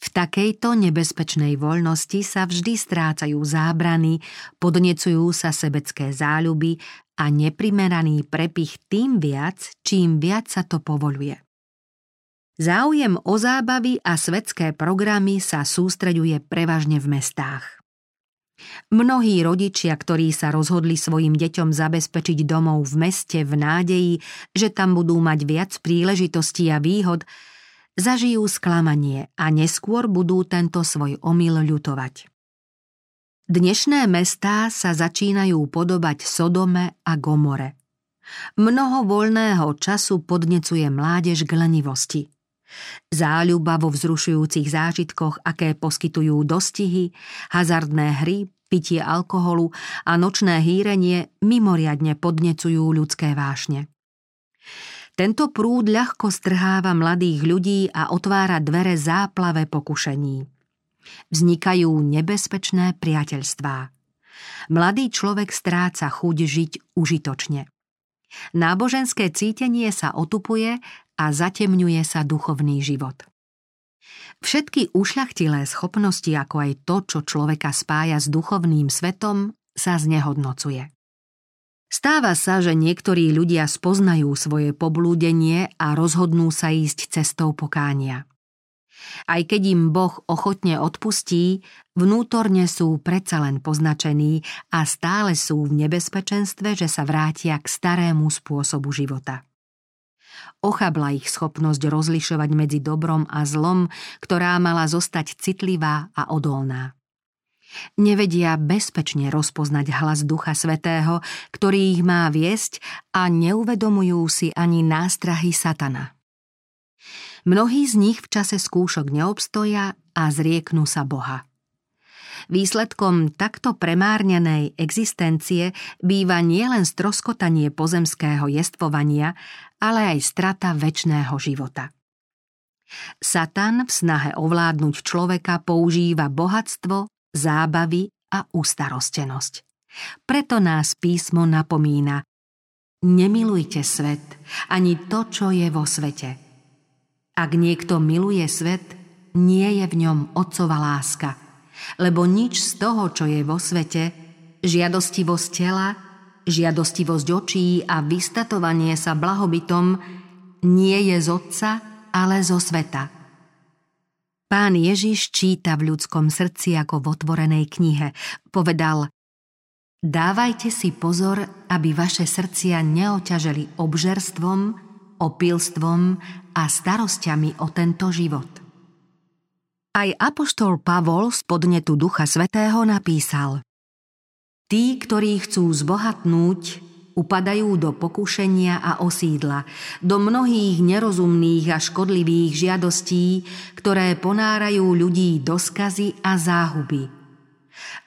V takejto nebezpečnej voľnosti sa vždy strácajú zábrany, podnecujú sa sebecké záľuby a neprimeraný prepich tým viac, čím viac sa to povoluje. Záujem o zábavy a svetské programy sa sústreďuje prevažne v mestách. Mnohí rodičia, ktorí sa rozhodli svojim deťom zabezpečiť domov v meste v nádeji, že tam budú mať viac príležitostí a výhod, zažijú sklamanie a neskôr budú tento svoj omyl ľutovať. Dnešné mestá sa začínajú podobať Sodome a Gomore. Mnoho voľného času podnecuje mládež k lenivosti – Záľuba vo vzrušujúcich zážitkoch, aké poskytujú dostihy, hazardné hry, pitie alkoholu a nočné hýrenie mimoriadne podnecujú ľudské vášne. Tento prúd ľahko strháva mladých ľudí a otvára dvere záplave pokušení. Vznikajú nebezpečné priateľstvá. Mladý človek stráca chuť žiť užitočne. Náboženské cítenie sa otupuje a zatemňuje sa duchovný život. Všetky ušľachtilé schopnosti, ako aj to, čo človeka spája s duchovným svetom, sa znehodnocuje. Stáva sa, že niektorí ľudia spoznajú svoje poblúdenie a rozhodnú sa ísť cestou pokánia. Aj keď im Boh ochotne odpustí, vnútorne sú predsa len poznačení a stále sú v nebezpečenstve, že sa vrátia k starému spôsobu života. Ochabla ich schopnosť rozlišovať medzi dobrom a zlom, ktorá mala zostať citlivá a odolná. Nevedia bezpečne rozpoznať hlas Ducha Svetého, ktorý ich má viesť a neuvedomujú si ani nástrahy satana. Mnohí z nich v čase skúšok neobstoja a zrieknú sa Boha. Výsledkom takto premárnenej existencie býva nielen stroskotanie pozemského jestvovania, ale aj strata väčšného života. Satan v snahe ovládnuť človeka používa bohatstvo, zábavy a ústarostenosť. Preto nás písmo napomína Nemilujte svet, ani to, čo je vo svete. Ak niekto miluje svet, nie je v ňom otcova láska – lebo nič z toho, čo je vo svete, žiadostivosť tela, žiadostivosť očí a vystatovanie sa blahobytom nie je z Otca, ale zo sveta. Pán Ježiš číta v ľudskom srdci ako v otvorenej knihe. Povedal, dávajte si pozor, aby vaše srdcia neoťaželi obžerstvom, opilstvom a starosťami o tento život. Aj apoštol Pavol z podnetu Ducha Svetého napísal Tí, ktorí chcú zbohatnúť, upadajú do pokušenia a osídla, do mnohých nerozumných a škodlivých žiadostí, ktoré ponárajú ľudí do skazy a záhuby.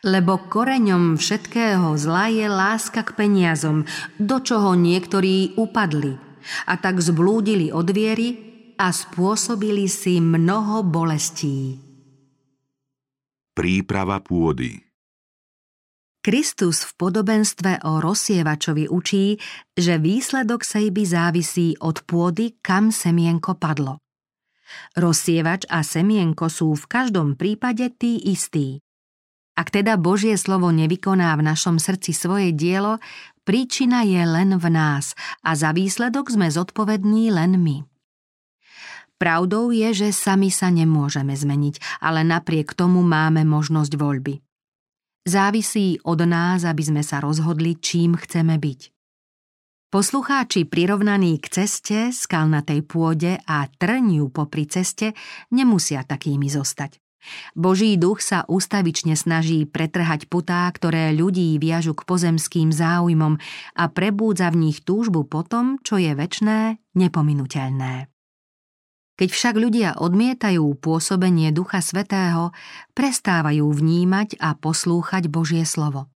Lebo koreňom všetkého zla je láska k peniazom, do čoho niektorí upadli a tak zblúdili od viery a spôsobili si mnoho bolestí. Príprava pôdy Kristus v podobenstve o rozsievačovi učí, že výsledok sejby závisí od pôdy, kam semienko padlo. Rozsievač a semienko sú v každom prípade tí istí. Ak teda Božie slovo nevykoná v našom srdci svoje dielo, príčina je len v nás a za výsledok sme zodpovední len my. Pravdou je, že sami sa nemôžeme zmeniť, ale napriek tomu máme možnosť voľby. Závisí od nás, aby sme sa rozhodli, čím chceme byť. Poslucháči prirovnaní k ceste, skalnatej pôde a trňu popri ceste nemusia takými zostať. Boží duch sa ústavične snaží pretrhať putá, ktoré ľudí viažu k pozemským záujmom a prebúdza v nich túžbu po tom, čo je väčné, nepominuteľné. Keď však ľudia odmietajú pôsobenie Ducha Svetého, prestávajú vnímať a poslúchať Božie slovo.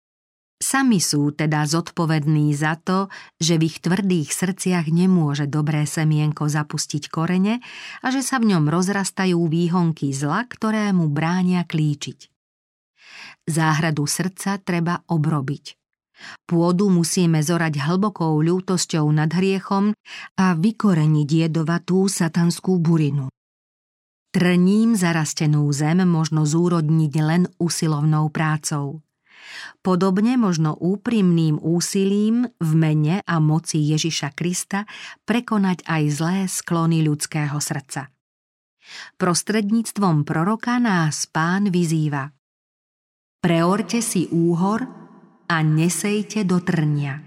Sami sú teda zodpovední za to, že v ich tvrdých srdciach nemôže dobré semienko zapustiť korene a že sa v ňom rozrastajú výhonky zla, ktoré mu bránia klíčiť. Záhradu srdca treba obrobiť – Pôdu musíme zorať hlbokou ľútosťou nad hriechom a vykoreniť jedovatú satanskú burinu. Trním zarastenú zem možno zúrodniť len usilovnou prácou. Podobne možno úprimným úsilím v mene a moci Ježiša Krista prekonať aj zlé sklony ľudského srdca. Prostredníctvom proroka nás pán vyzýva. Preorte si úhor a nesejte do trnia.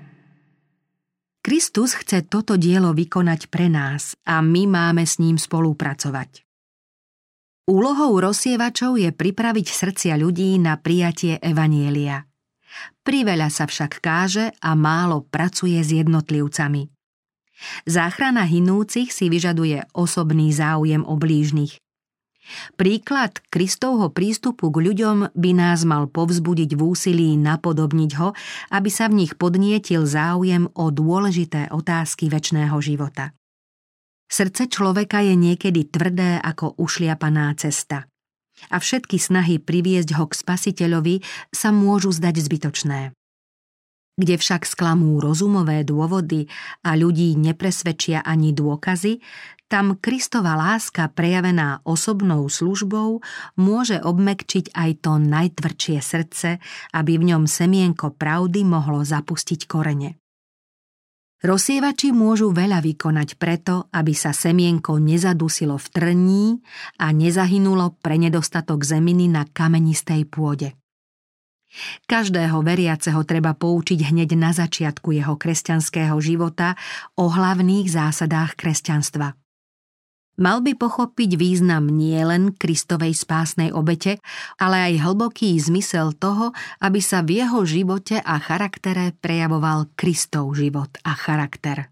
Kristus chce toto dielo vykonať pre nás a my máme s ním spolupracovať. Úlohou rozsievačov je pripraviť srdcia ľudí na prijatie Evanielia. Priveľa sa však káže a málo pracuje s jednotlivcami. Záchrana hinúcich si vyžaduje osobný záujem o blížnych. Príklad Kristovho prístupu k ľuďom by nás mal povzbudiť v úsilí napodobniť ho, aby sa v nich podnietil záujem o dôležité otázky väčšného života. Srdce človeka je niekedy tvrdé ako ušliapaná cesta. A všetky snahy priviesť ho k spasiteľovi sa môžu zdať zbytočné. Kde však sklamú rozumové dôvody a ľudí nepresvedčia ani dôkazy, tam Kristova láska prejavená osobnou službou môže obmekčiť aj to najtvrdšie srdce, aby v ňom semienko pravdy mohlo zapustiť korene. Rozsievači môžu veľa vykonať preto, aby sa semienko nezadusilo v trní a nezahynulo pre nedostatok zeminy na kamenistej pôde. Každého veriaceho treba poučiť hneď na začiatku jeho kresťanského života o hlavných zásadách kresťanstva. Mal by pochopiť význam nielen Kristovej spásnej obete, ale aj hlboký zmysel toho, aby sa v jeho živote a charaktere prejavoval Kristov život a charakter.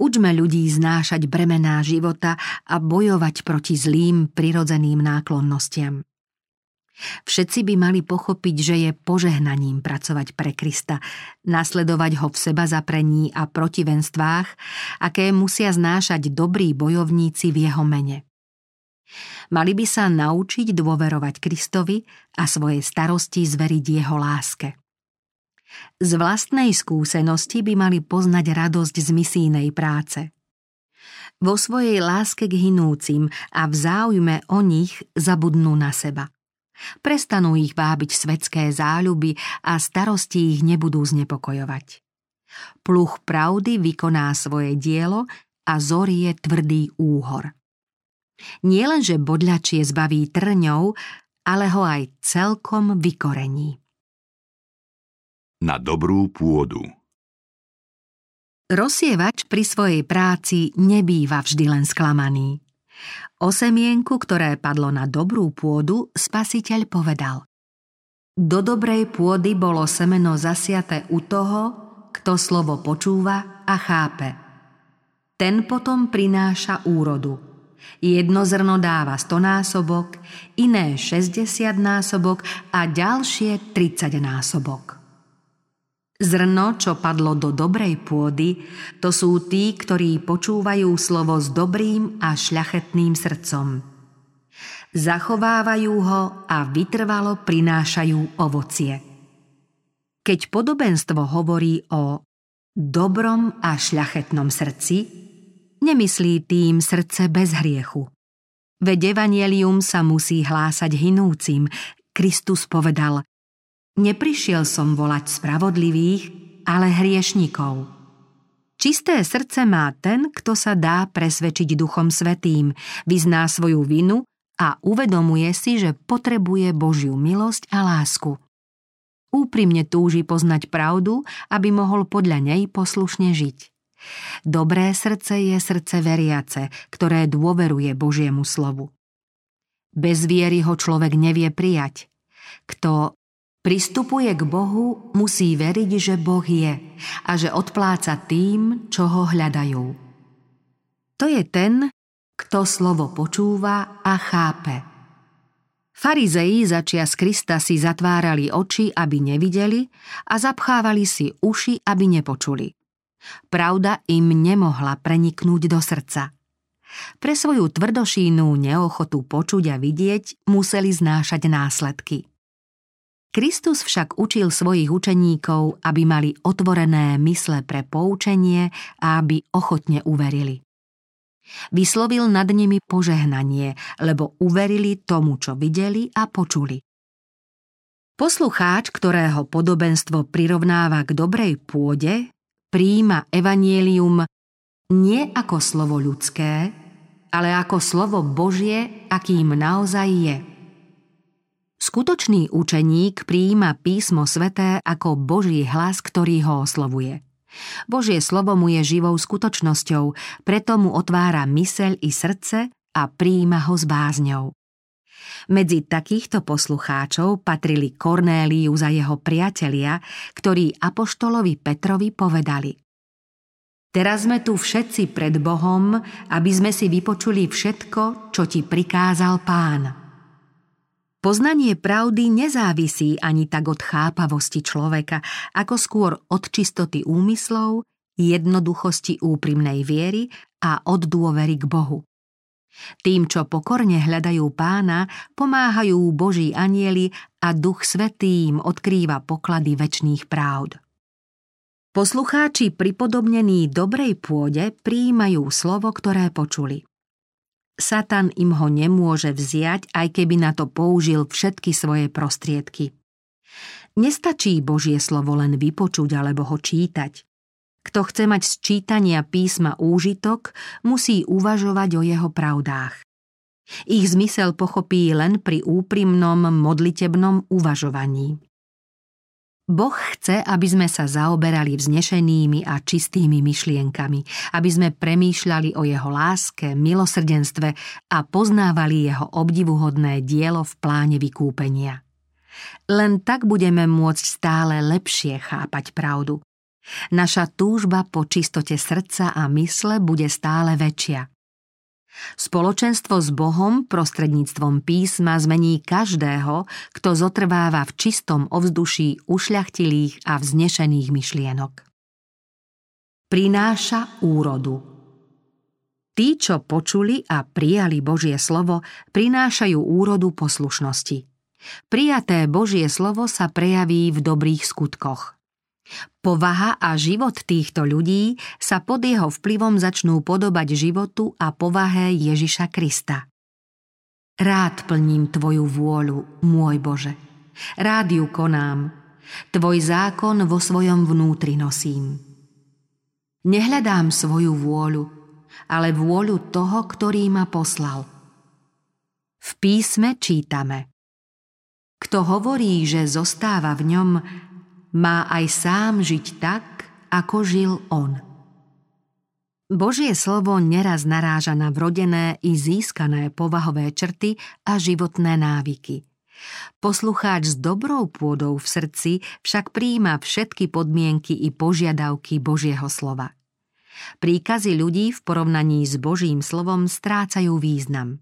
Učme ľudí znášať bremená života a bojovať proti zlým prirodzeným náklonnostiam. Všetci by mali pochopiť, že je požehnaním pracovať pre Krista, nasledovať ho v seba zaprení a protivenstvách, aké musia znášať dobrí bojovníci v jeho mene. Mali by sa naučiť dôverovať Kristovi a svoje starosti zveriť jeho láske. Z vlastnej skúsenosti by mali poznať radosť z misijnej práce. Vo svojej láske k hinúcim a v záujme o nich zabudnú na seba. Prestanú ich vábiť svetské záľuby a starosti ich nebudú znepokojovať. Pluch pravdy vykoná svoje dielo a zorie tvrdý úhor. Nielenže bodľačie zbaví trňou, ale ho aj celkom vykorení. Na dobrú pôdu Rozsievač pri svojej práci nebýva vždy len sklamaný. O semienku, ktoré padlo na dobrú pôdu, spasiteľ povedal Do dobrej pôdy bolo semeno zasiate u toho, kto slovo počúva a chápe. Ten potom prináša úrodu. Jedno zrno dáva 100 násobok, iné 60 násobok a ďalšie 30 násobok. Zrno, čo padlo do dobrej pôdy, to sú tí, ktorí počúvajú slovo s dobrým a šľachetným srdcom. Zachovávajú ho a vytrvalo prinášajú ovocie. Keď podobenstvo hovorí o dobrom a šľachetnom srdci, nemyslí tým srdce bez hriechu. Veď evanielium sa musí hlásať hinúcim. Kristus povedal – Neprišiel som volať spravodlivých, ale hriešnikov. Čisté srdce má ten, kto sa dá presvedčiť Duchom Svetým, vyzná svoju vinu a uvedomuje si, že potrebuje Božiu milosť a lásku. Úprimne túži poznať pravdu, aby mohol podľa nej poslušne žiť. Dobré srdce je srdce veriace, ktoré dôveruje Božiemu slovu. Bez viery ho človek nevie prijať. Kto pristupuje k Bohu, musí veriť, že Boh je a že odpláca tým, čo ho hľadajú. To je ten, kto slovo počúva a chápe. Farizei začia z Krista si zatvárali oči, aby nevideli a zapchávali si uši, aby nepočuli. Pravda im nemohla preniknúť do srdca. Pre svoju tvrdošínú neochotu počuť a vidieť museli znášať následky. Kristus však učil svojich učeníkov, aby mali otvorené mysle pre poučenie a aby ochotne uverili. Vyslovil nad nimi požehnanie, lebo uverili tomu, čo videli a počuli. Poslucháč, ktorého podobenstvo prirovnáva k dobrej pôde, príjima evanielium nie ako slovo ľudské, ale ako slovo Božie, akým naozaj je. Skutočný učeník prijíma písmo sveté ako Boží hlas, ktorý ho oslovuje. Božie slovo mu je živou skutočnosťou, preto mu otvára myseľ i srdce a príjima ho s bázňou. Medzi takýchto poslucháčov patrili Kornéliu za jeho priatelia, ktorí apoštolovi Petrovi povedali Teraz sme tu všetci pred Bohom, aby sme si vypočuli všetko, čo ti prikázal pán. Poznanie pravdy nezávisí ani tak od chápavosti človeka, ako skôr od čistoty úmyslov, jednoduchosti úprimnej viery a od dôvery k Bohu. Tým, čo pokorne hľadajú pána, pomáhajú Boží anieli a Duch Svetý im odkrýva poklady väčšných právd. Poslucháči pripodobnení dobrej pôde prijímajú slovo, ktoré počuli. Satan im ho nemôže vziať, aj keby na to použil všetky svoje prostriedky. Nestačí Božie slovo len vypočuť alebo ho čítať. Kto chce mať z čítania písma úžitok, musí uvažovať o jeho pravdách. Ich zmysel pochopí len pri úprimnom modlitebnom uvažovaní. Boh chce, aby sme sa zaoberali vznešenými a čistými myšlienkami, aby sme premýšľali o jeho láske, milosrdenstve a poznávali jeho obdivuhodné dielo v pláne vykúpenia. Len tak budeme môcť stále lepšie chápať pravdu. Naša túžba po čistote srdca a mysle bude stále väčšia. Spoločenstvo s Bohom prostredníctvom písma zmení každého, kto zotrváva v čistom ovzduší ušľachtilých a vznešených myšlienok. Prináša úrodu. Tí, čo počuli a prijali Božie slovo, prinášajú úrodu poslušnosti. Prijaté Božie slovo sa prejaví v dobrých skutkoch. Povaha a život týchto ľudí sa pod jeho vplyvom začnú podobať životu a povahe Ježiša Krista. Rád plním Tvoju vôľu, môj Bože. Rád ju konám. Tvoj zákon vo svojom vnútri nosím. Nehľadám svoju vôľu, ale vôľu toho, ktorý ma poslal. V písme čítame. Kto hovorí, že zostáva v ňom, má aj sám žiť tak, ako žil on. Božie slovo neraz naráža na vrodené i získané povahové črty a životné návyky. Poslucháč s dobrou pôdou v srdci však príjima všetky podmienky i požiadavky Božieho slova. Príkazy ľudí v porovnaní s Božím slovom strácajú význam.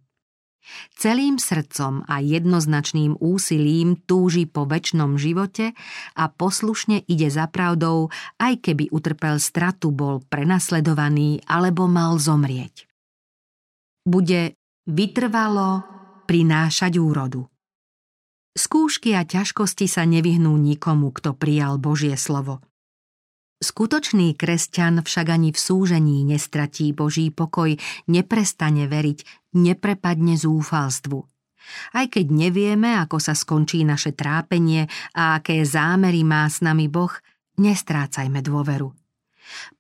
Celým srdcom a jednoznačným úsilím túži po väčšnom živote a poslušne ide za pravdou, aj keby utrpel stratu, bol prenasledovaný alebo mal zomrieť. Bude vytrvalo prinášať úrodu. Skúšky a ťažkosti sa nevyhnú nikomu, kto prijal Božie slovo. Skutočný kresťan však ani v súžení nestratí Boží pokoj, neprestane veriť, neprepadne zúfalstvu. Aj keď nevieme, ako sa skončí naše trápenie a aké zámery má s nami Boh, nestrácajme dôveru.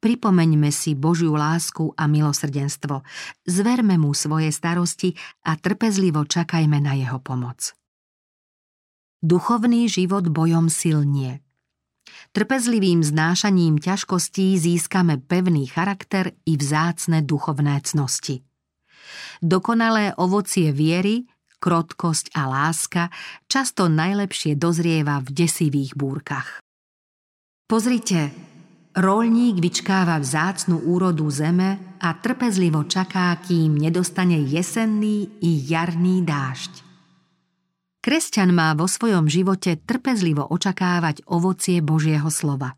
Pripomeňme si Božiu lásku a milosrdenstvo, zverme mu svoje starosti a trpezlivo čakajme na jeho pomoc. Duchovný život bojom silnie. Trpezlivým znášaním ťažkostí získame pevný charakter i vzácne duchovné cnosti. Dokonalé ovocie viery, krotkosť a láska často najlepšie dozrieva v desivých búrkach. Pozrite, rolník vyčkáva vzácnu úrodu zeme a trpezlivo čaká, kým nedostane jesenný i jarný dážď. Kresťan má vo svojom živote trpezlivo očakávať ovocie Božieho slova.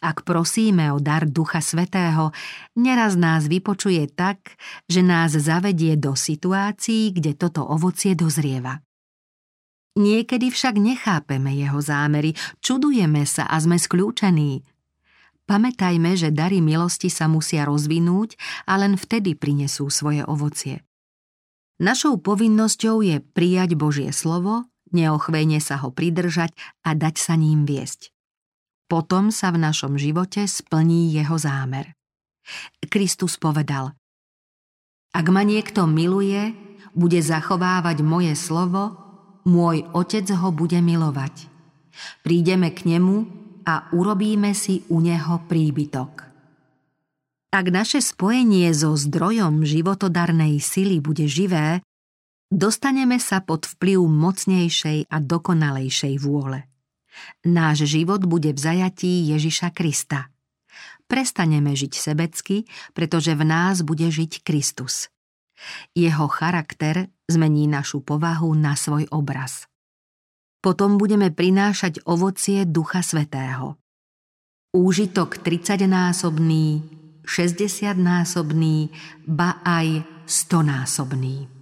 Ak prosíme o dar Ducha Svetého, neraz nás vypočuje tak, že nás zavedie do situácií, kde toto ovocie dozrieva. Niekedy však nechápeme jeho zámery, čudujeme sa a sme skľúčení. Pamätajme, že dary milosti sa musia rozvinúť a len vtedy prinesú svoje ovocie. Našou povinnosťou je prijať Božie slovo, neochvejne sa ho pridržať a dať sa ním viesť. Potom sa v našom živote splní jeho zámer. Kristus povedal Ak ma niekto miluje, bude zachovávať moje slovo, môj otec ho bude milovať. Prídeme k nemu a urobíme si u neho príbytok. Ak naše spojenie so zdrojom životodarnej sily bude živé, dostaneme sa pod vplyv mocnejšej a dokonalejšej vôle. Náš život bude v zajatí Ježiša Krista. Prestaneme žiť sebecky, pretože v nás bude žiť Kristus. Jeho charakter zmení našu povahu na svoj obraz. Potom budeme prinášať ovocie Ducha Svetého. Úžitok 30-násobný, 60-násobný, ba aj 100-násobný.